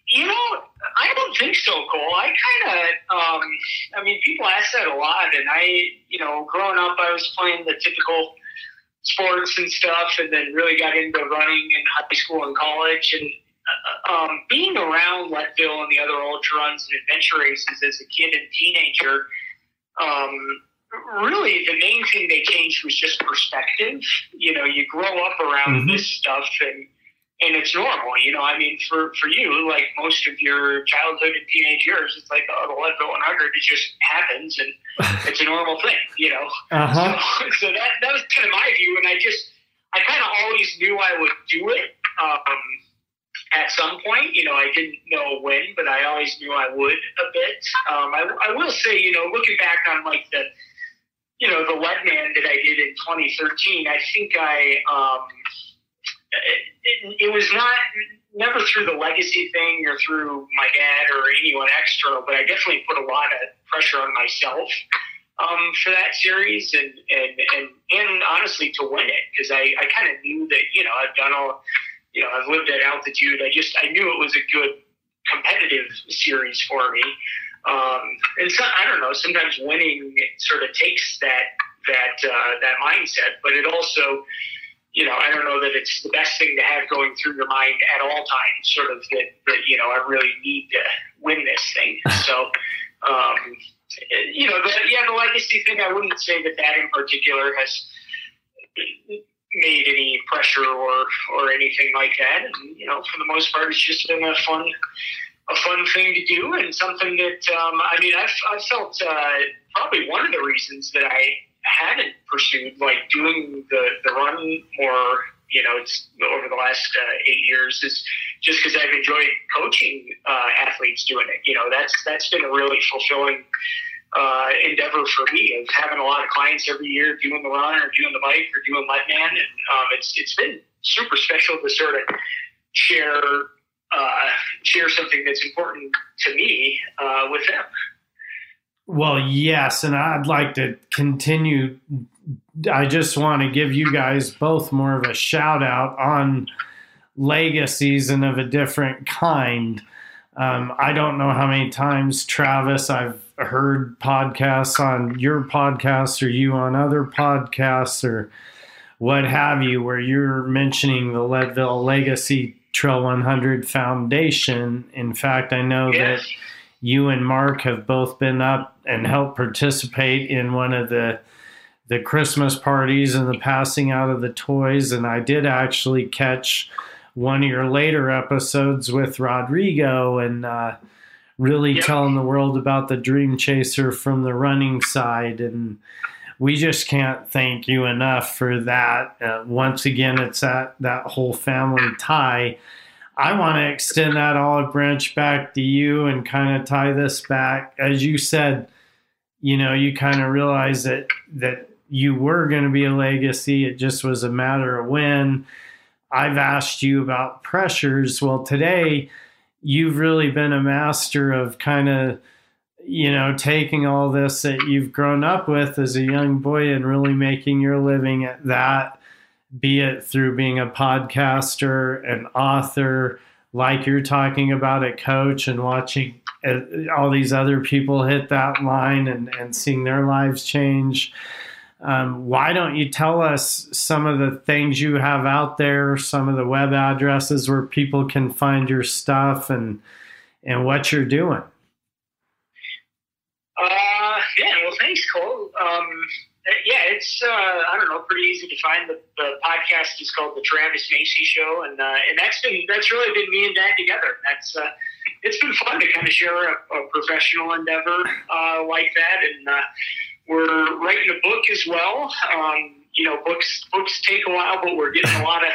you know, I don't think so, Cole. I kind of, um, I mean, people ask that a lot, and I, you know, growing up, I was playing the typical sports and stuff, and then really got into running in high school and college. And um, being around Leadville and the other ultra runs and adventure races as a kid and teenager, um, really the main thing they changed was just perspective. You know, you grow up around mm-hmm. this stuff and and it's normal. You know, I mean, for for you, like most of your childhood and teenage years, it's like oh, the Leadville 100. It just happens, and it's a normal thing. You know, uh-huh. so, so that that was kind of my view, and I just I kind of always knew I would do it. Um, at some point. You know, I didn't know when, but I always knew I would a bit. Um, I, I will say, you know, looking back on like the, you know, the wet Leadman that I did in 2013, I think I, um, it, it, was not never through the legacy thing or through my dad or anyone external, but I definitely put a lot of pressure on myself um, for that series and, and, and, and honestly to win it because I, I kind of knew that, you know, I've done all, you know, I've lived at altitude. I just, I knew it was a good competitive series for me. Um, and so, I don't know, sometimes winning sort of takes that, that, uh, that mindset, but it also, you know, I don't know that it's the best thing to have going through your mind at all times, sort of that, that you know, I really need to win this thing. So, um, you know, the, yeah, the legacy thing, I wouldn't say that that in particular has made any pressure or or anything like that. And you know, for the most part, it's just been a fun a fun thing to do and something that um, I mean, I've, I've felt uh, probably one of the reasons that I haven't pursued like doing the the run more. You know, it's over the last uh, eight years is just because I've enjoyed coaching uh, athletes doing it. You know, that's that's been a really fulfilling uh, endeavor for me of having a lot of clients every year doing the run or doing the bike or doing Leadman, and um, it's it's been super special to sort of share uh, share something that's important to me uh, with them. Well, yes, and I'd like to continue. I just want to give you guys both more of a shout out on legacies and of a different kind. Um, I don't know how many times, Travis, I've heard podcasts on your podcast or you on other podcasts or what have you, where you're mentioning the Leadville Legacy Trail 100 Foundation. In fact, I know yes. that you and Mark have both been up and helped participate in one of the the Christmas parties and the passing out of the toys. And I did actually catch one of your later episodes with Rodrigo and uh, really yep. telling the world about the Dream Chaser from the running side. And we just can't thank you enough for that. Uh, once again, it's that, that whole family tie. I want to extend that olive branch back to you and kind of tie this back. As you said, you know, you kind of realize that that you were going to be a legacy. It just was a matter of when. I've asked you about pressures. Well, today you've really been a master of kind of, you know, taking all this that you've grown up with as a young boy and really making your living at that, be it through being a podcaster, an author, like you're talking about a coach and watching uh, all these other people hit that line and, and seeing their lives change um, why don't you tell us some of the things you have out there, some of the web addresses where people can find your stuff and and what you're doing? Uh, yeah, well, thanks, Cole. Um, yeah, it's uh, I don't know, pretty easy to find. The, the podcast is called the Travis Macy Show, and uh, and that's been that's really been me and Dad together. That's uh, it's been fun to kind of share a, a professional endeavor uh, like that, and uh, we're writing a book as well. Um, you know, books books take a while, but we're getting a lot of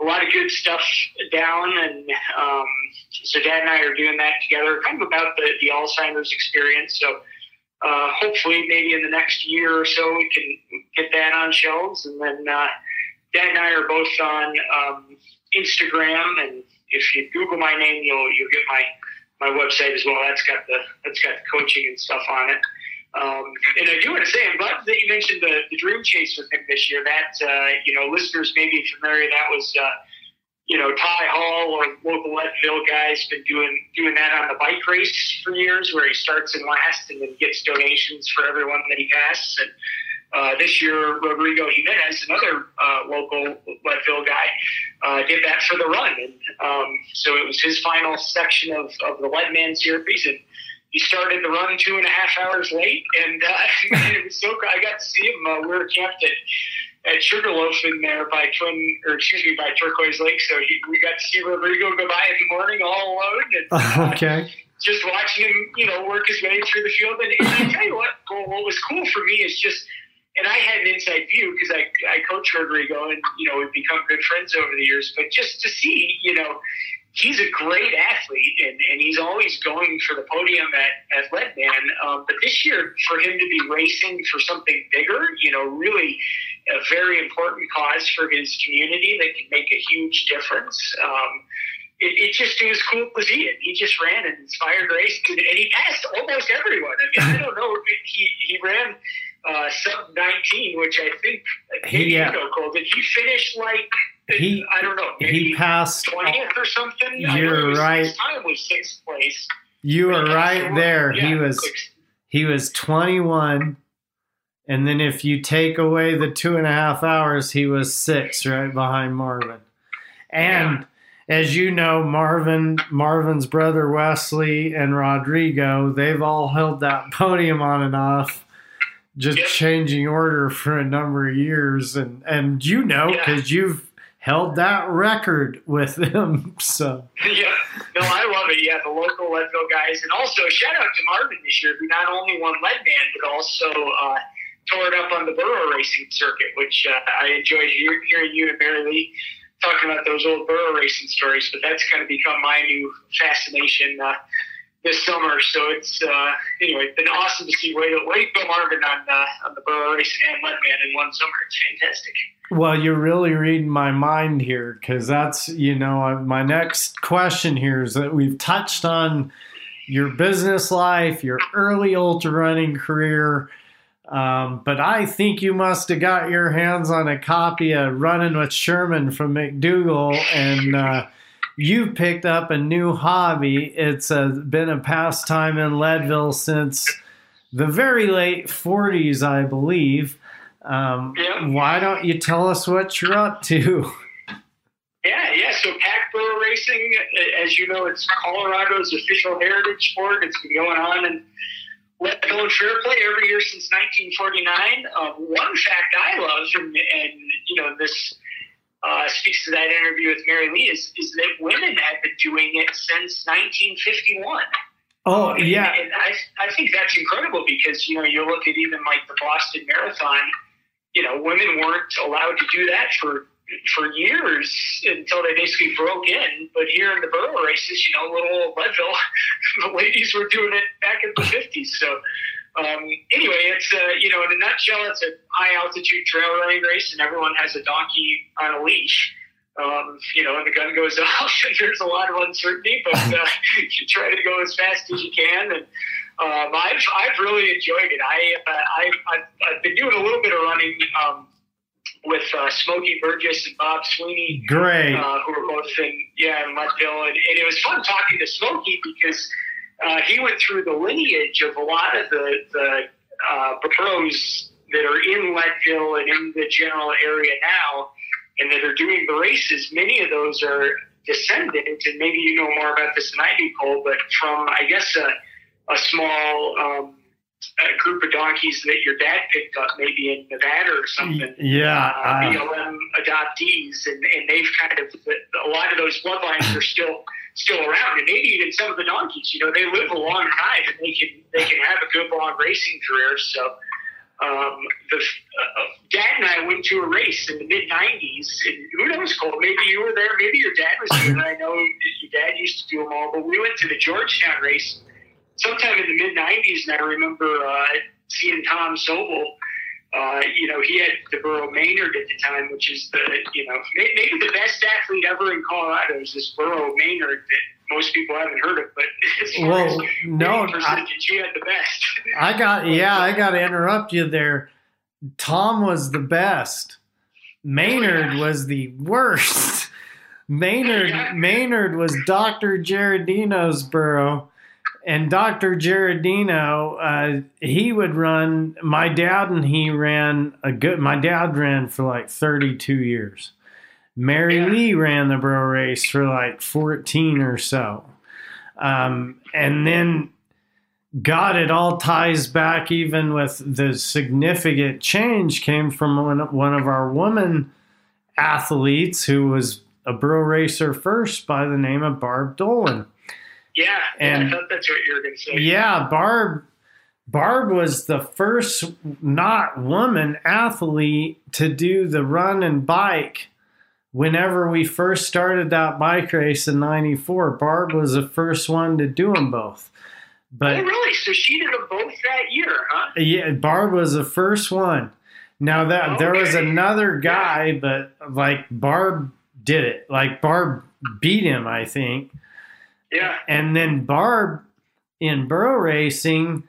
a lot of good stuff down, and um, so Dad and I are doing that together, kind of about the, the Alzheimer's experience. So uh, hopefully, maybe in the next year or so, we can get that on shelves, and then uh, Dad and I are both on um, Instagram, and if you Google my name, you'll you'll get my my website as well. That's got the that's got the coaching and stuff on it. Um, and I do want to say, I'm glad that you mentioned the, the Dream Chaser thing this year. That, uh, you know, listeners may be familiar. That was, uh, you know, Ty Hall, or local Leadville guy's been doing doing that on the bike race for years, where he starts in last and then gets donations for everyone that he passes. And uh, this year, Rodrigo Jimenez, another uh, local Leadville guy, uh, did that for the run. And um, so it was his final section of, of the Leadman series. And he started the run two and a half hours late. And uh, it was so I got to see him. Uh, we were camped at, at Sugarloaf in there by Twin, or excuse me, by Turquoise Lake. So he, we got to see Rodrigo go by in the morning all alone. And, uh, okay. Just watching him, you know, work his way through the field. And, and I tell you what, what was cool for me is just – and I had an inside view because I, I coach Rodrigo and, you know, we've become good friends over the years. But just to see, you know, he's a great athlete and, and he's always going for the podium at, at Leadman. Um, but this year, for him to be racing for something bigger, you know, really a very important cause for his community that can make a huge difference. Um, it, it, just it was cool to see it. He just ran and inspired race and, he passed almost everyone. I mean, I don't know. He, he ran uh, sub 19, which I think he, yeah. you know, he finish like he? I don't know. he passed 20th or something. You're right. His time was sixth place. You were right there. Yeah, he was he was 21. And then if you take away the two and a half hours, he was six, right behind Marvin. And as you know, Marvin, Marvin's brother Wesley, and Rodrigo, they've all held that podium on and off just yep. changing order for a number of years, and and you know because yeah. you've held that record with them. So yeah, no, I love it. Yeah, the local Leadville guys, and also shout out to Marvin this year, who not only won Leadman but also uh, tore it up on the Burro racing circuit, which uh, I enjoyed hearing you and Merilee talking about those old Burro racing stories. But that's kind of become my new fascination. Uh, this summer. So it's uh, anyway, it's been awesome to see Wade, Wade Bill Marvin on uh, on the Burro Racing and Leadman in one summer. It's fantastic. Well, you're really reading my mind here because that's you know my next question here is that we've touched on your business life, your early ultra running career. Um, but I think you must have got your hands on a copy of Running with Sherman from McDougall, and uh, you picked up a new hobby. It's a, been a pastime in Leadville since the very late 40s, I believe. Um, yeah. Why don't you tell us what you're up to? Yeah, yeah. So pack burro racing, as you know, it's Colorado's official heritage sport. It's been going on in Leadville Fairplay every year since 1949. Um, one fact I love, and, and you know, this uh, speaks to that interview with Merilee is, is that women have been doing it since 1951. Oh yeah, and, and I I think that's incredible because you know you look at even like the Boston Marathon, you know women weren't allowed to do that for for years until they basically broke in. But here in the burro races, you know, little old Leadville, the ladies were doing it back in the 50s. So um, anyway, it's uh, you know, in a nutshell, it's a high altitude trail running race, and everyone has a donkey on a leash. Um, you know, and the gun goes off, and there's a lot of uncertainty, but uh, you try to go as fast as you can. And um, I've I've really enjoyed it. I, uh, I I've, I've been doing a little bit of running. Um, with uh, Smokey Burgess and Bob Sweeney, great, uh, who were both in yeah in Leadville, and, and it was fun talking to Smokey because uh, he went through the lineage of a lot of the, the uh, pros that are in Leadville and in the general area now and that are doing the races. Many of those are descendants, and maybe you know more about this than I do, Cole, but from, I guess, a, a small um, a group of donkeys that your dad picked up maybe in Nevada or something. Yeah. Uh, BLM adoptees, and, and they've kind of, a lot of those bloodlines are still still around, and maybe even some of the donkeys. You know, they live a long time, and they can they can have a good long racing career. So, um, the uh, dad and I went to a race in the mid '90s, and who knows, Cole? Maybe you were there, maybe your dad was there. I know your dad used to do them all, but we went to the Georgetown race sometime in the mid '90s, and I remember uh, seeing Tom Sobal uh, you know, he had the Burro Maynard at the time, which is the, you know, maybe the best athlete ever in Colorado is this Burro Maynard that most people haven't heard of, but well, no, I, he had the best. I got, yeah, I got to interrupt you there. Tom was the best. Maynard oh, was the worst. Maynard. Maynard was Dr. Giardino's burro and Dr. Giardino, uh, he would run. My dad and he ran a good. My dad ran for like 32 years, Mary Yeah. Lee ran the bro race for like 14 or so. Um, and then God, it all ties back even with the significant change came from one, one of our woman athletes who was a bro racer first by the name of Barb Dolan. Yeah, And- yeah, I thought that's what you were going to say. Yeah, Barb Barb was the first not woman athlete to do the run and bike. Whenever we first started that bike race in '94, Barb was the first one to do them both. oh, But really? So she did them both that year, huh? yeah, Barb was the first one. Now that there was another guy, but like Barb did it. Like Barb beat him, I think. Yeah. And then Barb in burro racing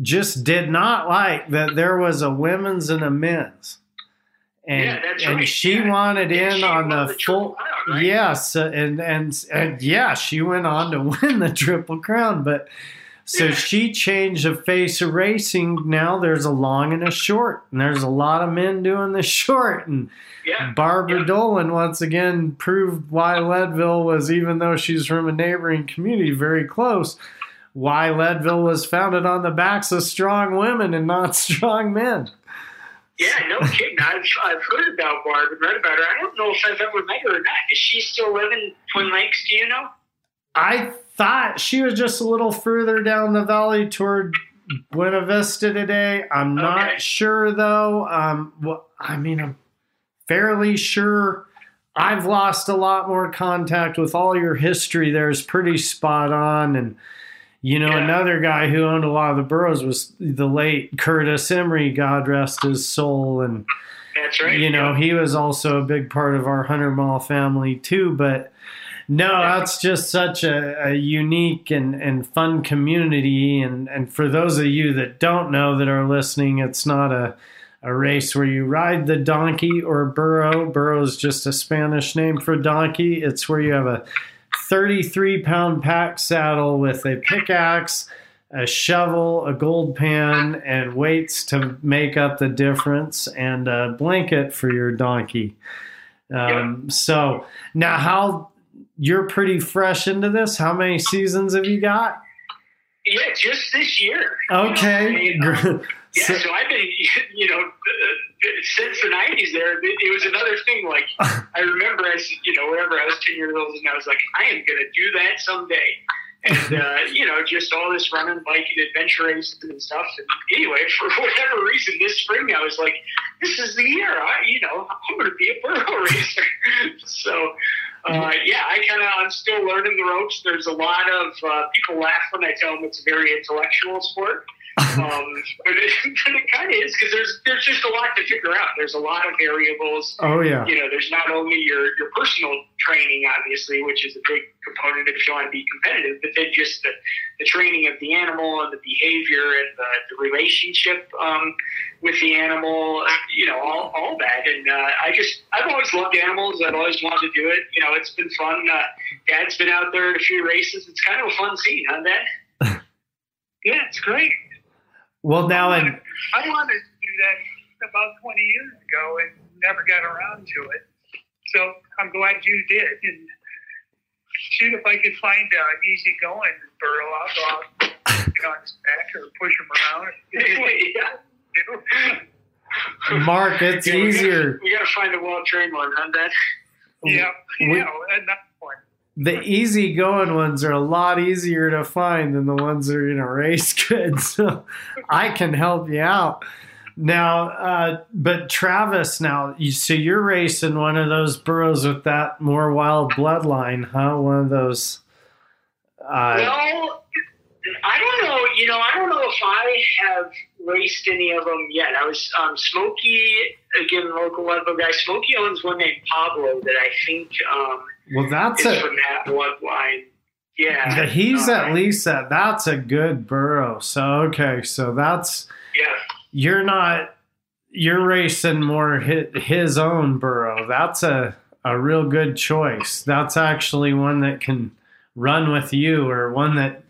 just did not like that there was a women's and a men's. And, Yeah, that's and right. she Yeah. wanted And in she on the, the full Crown, right? yes and, and and yeah she went on to win the triple crown but so she changed the face of racing now there's a long and a short and there's a lot of men doing the short and Yeah. Barbara Yeah. Dolan once again proved why Leadville was, even though she's from a neighboring community very close, why Leadville was founded on the backs of strong women and not strong men. Yeah, no kidding. I've, I've heard about Barb and read about her. I don't know if I've ever met her or not. Does she still living in Twin Lakes? Do you know? I thought she was just a little further down the valley toward Buena Vista today. I'm not Okay. sure though. Um, well, I mean, I'm fairly sure. I've lost a lot more contact with all your history. There's pretty spot on, and you know, Yeah. another guy who owned a lot of the burros was the late Curtis Emery, God rest his soul, and That's right. you know Yeah. he was also a big part of our Hunter Mall family too but no that's just such a, a unique and, and fun community. And, and for those of you that don't know that are listening it's not a, a race where you ride the donkey or burro. Burro is just a spanish name for donkey. It's where you have a 33 pound pack saddle with a pickaxe a shovel, a gold pan, and weights to make up the difference, and a blanket for your donkey. Um, So now, how you're pretty fresh into this? How many seasons have you got? Yeah, just this year. Okay, You know, I mean, um, Yeah, so- so I've been, you know, uh, since the '90s. There, it, it was another thing. Like I remember, as you know, whenever I was 10 years old, and I was like, I am going to do that someday. And uh, you know, just all this running, biking, adventure races and stuff. And anyway, for whatever reason, this spring I was like, this is the year. I, you know, I'm going to be a burro racer. so. Uh, yeah, I kind of I'm still learning the ropes. There's a lot of uh, people laugh when I tell them it's a very intellectual sport um, but it, but it kind of is because there's there's just a lot to figure out. There's a lot of variables. oh yeah, You know, there's not only your your personal training, obviously, which is a big component if you want to be competitive, but then just the, the training of the animal and the behavior and the, the relationship um, with the animal. You know, all, all that. And uh, I just I've always loved animals. I've always wanted to do it. You know, it's been fun. Uh, Dad's been out there at a few races. It's kind of a fun scene, huh, Dad? Yeah, it's great. Well, now and I wanted to do that about 20 years ago and never got around to it. So I'm glad you did. And shoot, if I could find an easy going burro, I'll go out get on his back or push him around. yeah. Mark, it's Yeah, we gotta- easier. We got to find a well trained one, huh, Dad? yeah, We- yeah, and that's one. The easy going ones are a lot easier to find than the ones that are in a race good. So I can help you out. Now, uh, but Travis, now, you, so you're racing one of those burros with that more wild bloodline, huh? One of those. Uh, well, I don't know. You know, I don't know if I have raced any of them yet. I was um, Smokey, again, local Leadville guy. Smokey owns one named Pablo that I think um, well, that's a. from that bloodline. Yeah. that He's at least that. That's a good burro. So okay, so that's Yeah. you're not you're racing more his, his own burro. That's a a real good choice. That's actually one that can run with you, or one that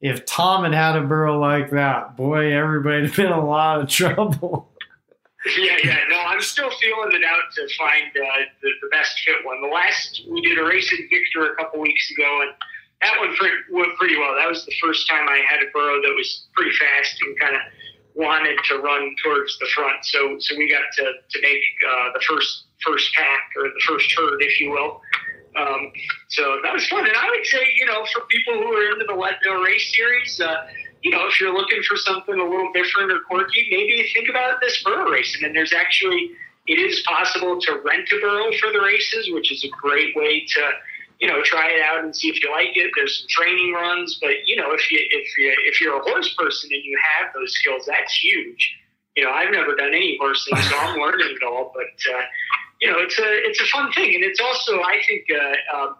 if Tom had had a burro like that, boy, everybody'd been in a lot of trouble. Yeah, yeah. No, I'm still feeling it out to find uh, the, the best fit one. The last we did a race in Victor a couple weeks ago, and that one pretty, went pretty well. That was the first time I had a burro that was pretty fast and kind of wanted to run towards the front. So, so we got to, to make uh, the first first pack or the first herd, if you will. Um, so that was fun. And I would say, you know, for people who are into the Leadville Race Series, uh, you know, if you're looking for something a little different or quirky, maybe think about this burro racing. And then there's actually, it is possible to rent a burro for the races, which is a great way to, you know, try it out and see if you like it. There's some training runs, but you know, if you if you if you're a horse person and you have those skills, that's huge. You know, I've never done any horse horsing, so I'm learning it all. But uh, you know, it's a it's a fun thing, and it's also I think uh, um,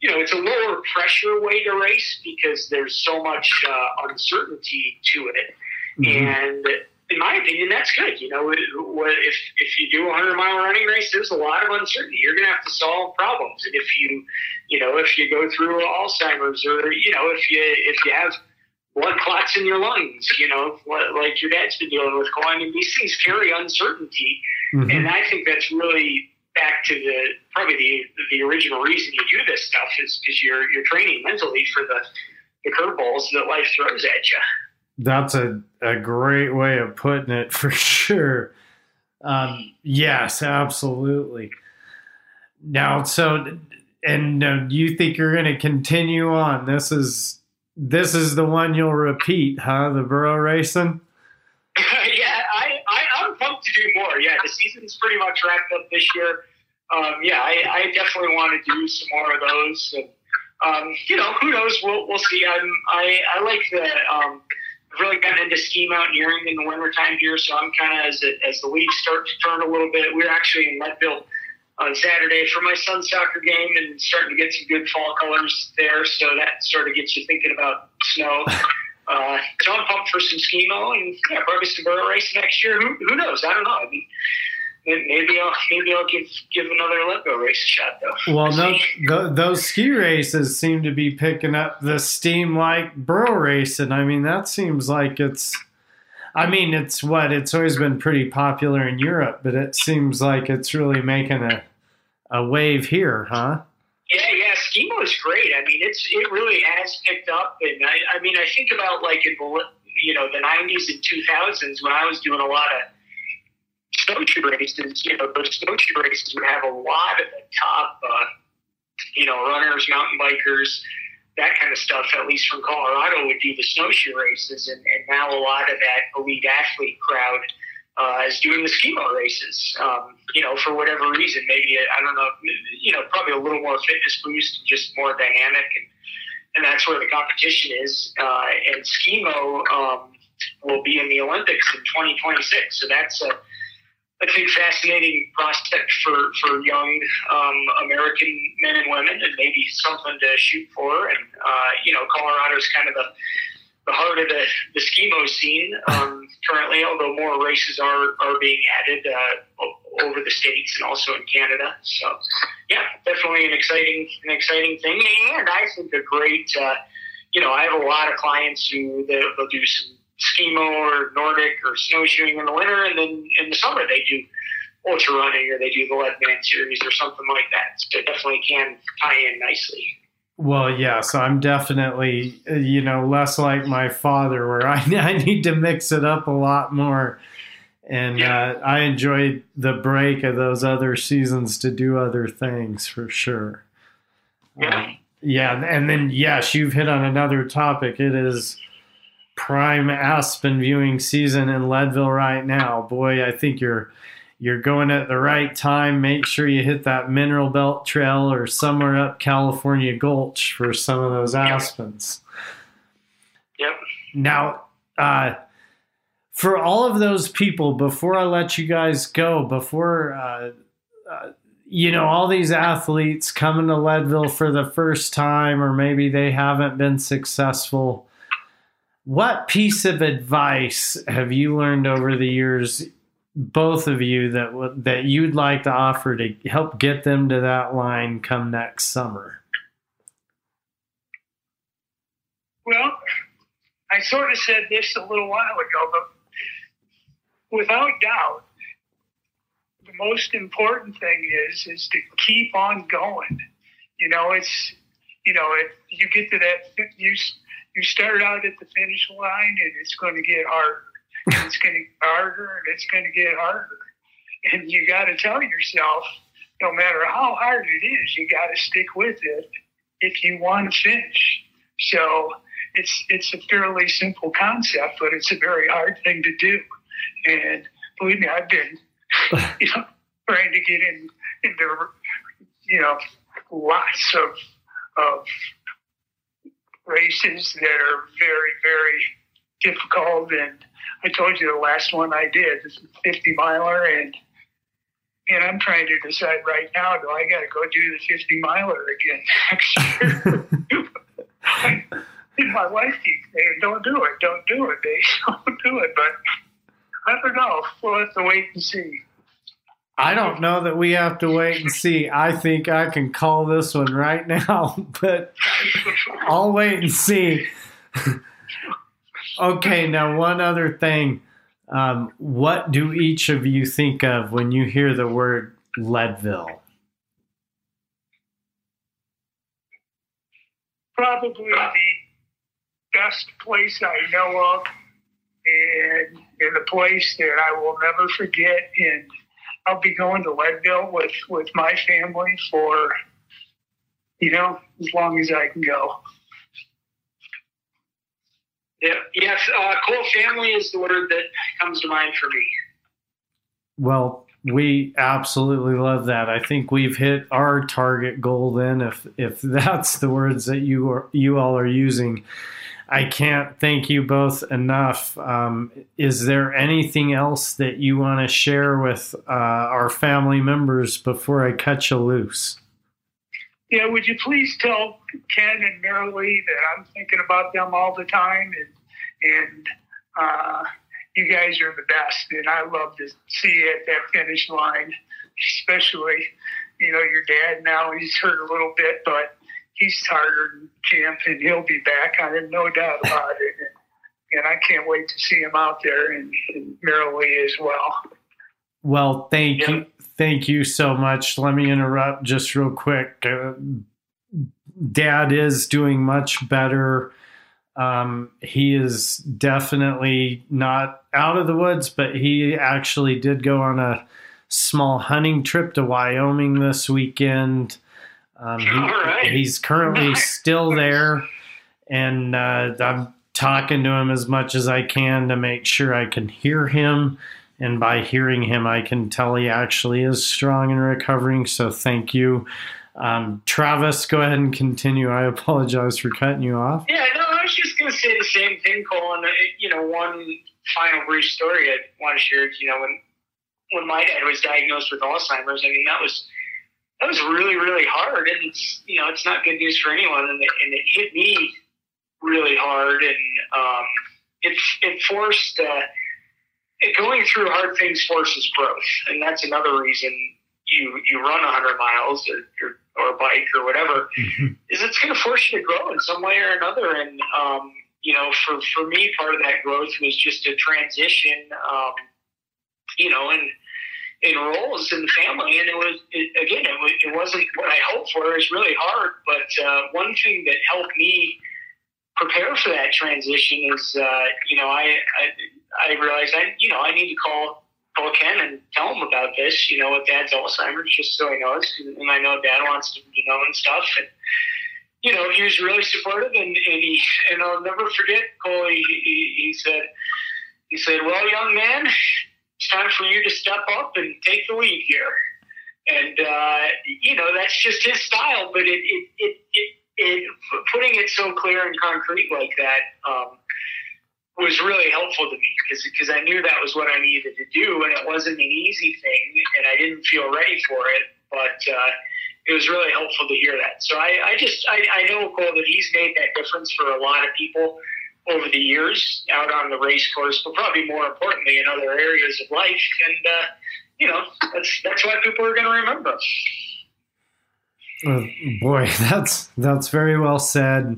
you know it's a lower pressure way to race because there's so much uh, uncertainty to it, mm-hmm. and in my opinion, that's good. You know, if if you do a hundred mile running race, there's a lot of uncertainty. You're going to have to solve problems, and if you you know if you go through Alzheimer's or you know if you if you have blood clots in your lungs, you know, like your dad's been dealing with. I mean, these things carry uncertainty, mm-hmm. and I think that's really back to the probably the the original reason you do this stuff is because you're you're training mentally for the the curveballs that life throws at you. That's a, a great way of putting it for sure. Um, yes, absolutely. Now, so, and uh, you think you're going to continue on? This is this is the one you'll repeat, huh? The burro racing. yeah, I, I I'm pumped to do more. Yeah, the season's pretty much wrapped up this year. Um, yeah, I, I definitely want to do some more of those. And, um, you know, who knows? We'll we'll see. I'm I I like the um, I've really gotten into ski mountaineering in the wintertime here, so I'm kind of as, as the leaves start to turn a little bit. We're actually in Leadville on Saturday for my son's soccer game and starting to get some good fall colors there. So that sort of gets you thinking about snow. Uh, so I'm pumped for some skimo and yeah, probably some burro race next year. Who, who knows? I don't know. I mean, maybe I'll maybe I'll give give another Lego race a shot though. Well, no, the, those ski races seem to be picking up the steam like burro racing. I mean, that seems like it's. I mean, it's what it's always been pretty popular in Europe, but it seems like it's really making a a wave here, huh? Yeah, yeah, skimo is great. I mean, it's it really has picked up, and I, I mean, I think about like in the you know the '90s and 2000s when I was doing a lot of snowshoe races, you know, those snowshoe races would have a lot of the top, uh, you know, runners, mountain bikers, that kind of stuff, at least from Colorado, would do the snowshoe races. And, and now a lot of that elite athlete crowd uh, is doing the skimo races. Um, you know, for whatever reason, maybe, I don't know, you know, probably a little more fitness boost, just more dynamic. And, and that's where the competition is. Uh, and skimo um, will be in the Olympics in 2026. So that's a, I think, fascinating prospect for, for young um, American men and women, and maybe something to shoot for. And uh, you know, Colorado's kind of the the heart of the, the skimo scene um, currently, although more races are, are being added uh, over the states and also in Canada. So, yeah, definitely an exciting an exciting thing, and I think a great. Uh, you know, I have a lot of clients who they'll, they'll do some skimo or Nordic or snowshoeing in the winter, and then in the summer they do ultra running or they do the Leadman series or something like that. So it definitely can tie in nicely. Well, yeah, so I'm definitely, you know, less like my father, where I, I need to mix it up a lot more. And yeah. uh, I enjoyed the break of those other seasons to do other things for sure. Yeah. Um, yeah. And then, yes, you've hit on another topic. It is prime aspen viewing season in Leadville right now. Boy, I think you're you're going at the right time. Make sure you hit that Mineral Belt Trail or somewhere up California Gulch for some of those aspens. Yep. Now, uh, for all of those people, before I let you guys go, before uh, uh, you know all these athletes coming to Leadville for the first time, or maybe they haven't been successful what piece of advice have you learned over the years, both of you, that that you'd like to offer to help get them to that line come next summer? Well, I sort of said this a little while ago, but without doubt, the most important thing is is to keep on going. You know, it's you know, it, you get to that you you start out at the finish line and it's going to get harder. And it's going to get harder and it's going to get harder. And you got to tell yourself, no matter how hard it is, you got to stick with it if you want to finish. So it's it's a fairly simple concept, but it's a very hard thing to do. And believe me, I've been you know trying to get in into you know lots of of races that are very very difficult. And I told you the last one I did is a 50 miler, and and I'm trying to decide right now, do I got to go do the 50 miler again next year? my wife keeps saying, don't do it, don't do it, Dave, don't do it. But I don't know. We'll have to wait and see. I don't know that we have to wait and see. I think I can call this one right now, but I'll wait and see. okay, now one other thing. Um, what do each of you think of when you hear the word Leadville? Probably the best place I know of, and in a place that I will never forget. And I'll be going to Leadville with with my family for, you know, as long as I can go. Yeah, yes, uh, Cole family is the word that comes to mind for me. Well, we absolutely love that. I think we've hit our target goal then if if that's the words that you are you all are using. I can't thank you both enough. Um, is there anything else that you want to share with uh, our family members before I cut you loose? Yeah, would you please tell Ken and Merilee that I'm thinking about them all the time, and and uh, you guys are the best, and I love to see you at that finish line, especially you know your dad now he's hurt a little bit, but he's tired and Jim, and he'll be back. I have no doubt about it. And, and I can't wait to see him out there and, and Merilee as well. Well, thank you. Thank you so much. Let me interrupt just real quick. Uh, Dad is doing much better. Um, he is definitely not out of the woods, but he actually did go on a small hunting trip to Wyoming this weekend. Um, he, right. He's currently still there, and uh, I'm talking to him as much as I can to make sure I can hear him. And by hearing him, I can tell he actually is strong and recovering. So thank you. Um, Travis, go ahead and continue. I apologize for cutting you off. Yeah, no, I was just going to say the same thing, Colin. You know, one final brief story I want to share. You know, when when my dad was diagnosed with Alzheimer's, I mean, that was that was really really hard and it's you know it's not good news for anyone and it, and it hit me really hard and um, it, it forced uh, it, going through hard things forces growth and that's another reason you you run 100 miles or, or, or a bike or whatever mm-hmm. is it's going to force you to grow in some way or another and um, you know for for me part of that growth was just a transition um, you know and in roles in the family, and it was it, again, it, it wasn't what I hoped for. It was really hard, but uh, one thing that helped me prepare for that transition is, uh, you know, I, I I realized I you know I need to call call Ken and tell him about this. You know, with Dad's Alzheimer's, just so he knows, and I know Dad wants to know and stuff, and you know, he was really supportive, and, and he and I'll never forget Cole. He, he, he said he said, "Well, young man." Time for you to step up and take the lead here. And, uh, you know, that's just his style, but it, it, it, it, it putting it so clear and concrete like that, um, was really helpful to me because because I knew that was what I needed to do, and it wasn't an easy thing, and I didn't feel ready for it. But uh, it was really helpful to hear that. So I, I just I, I know Cole that he's made that difference for a lot of people over the years out on the race course, but probably more importantly in other areas of life. And uh, you know, that's that's why people are going to remember. Oh, boy, that's that's very well said.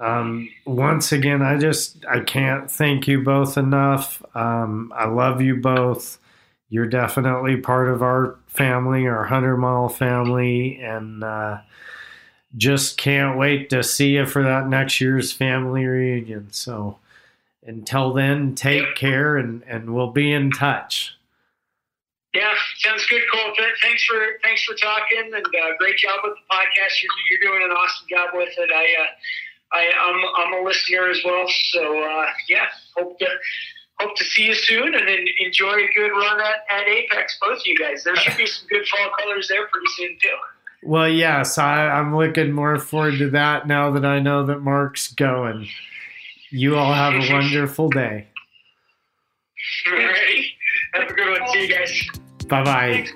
Um, once again, I just I can't thank you both enough. Um, I love you both. you're definitely part of our family, our 100 mile family, and uh, just can't wait to see you for that next year's family reunion. So until then, take care and, and we'll be in touch. Yeah, sounds good, Cole. Thanks for thanks for talking, and uh, great job with the podcast. You're, you're doing an awesome job with it. I, uh, I I'm I'm a listener as well, so uh, yeah, hope to hope to see you soon, and then enjoy a good run at, at Apex, both of you guys. There should be some good fall colors there pretty soon too. Well, yes, I, I'm looking more forward to that now that I know that Mark's going. You all have a wonderful day. Right. Have a good one. See you guys. Bye bye.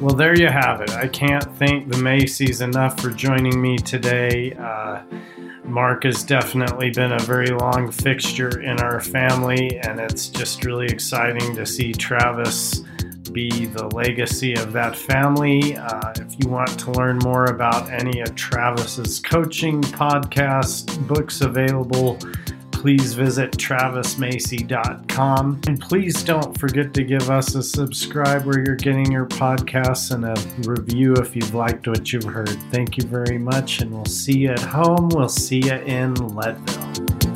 Well, there you have it. I can't thank the Macy's enough for joining me today. Uh, Mark has definitely been a very long fixture in our family, and it's just really exciting to see Travis be the legacy of that family. Uh, if you want to learn more about any of Travis's coaching podcasts, books available, please visit travismacy.com. And please don't forget to give us a subscribe where you're getting your podcasts and a review if you've liked what you've heard. Thank you very much, and we'll see you at home. We'll see you in Leadville.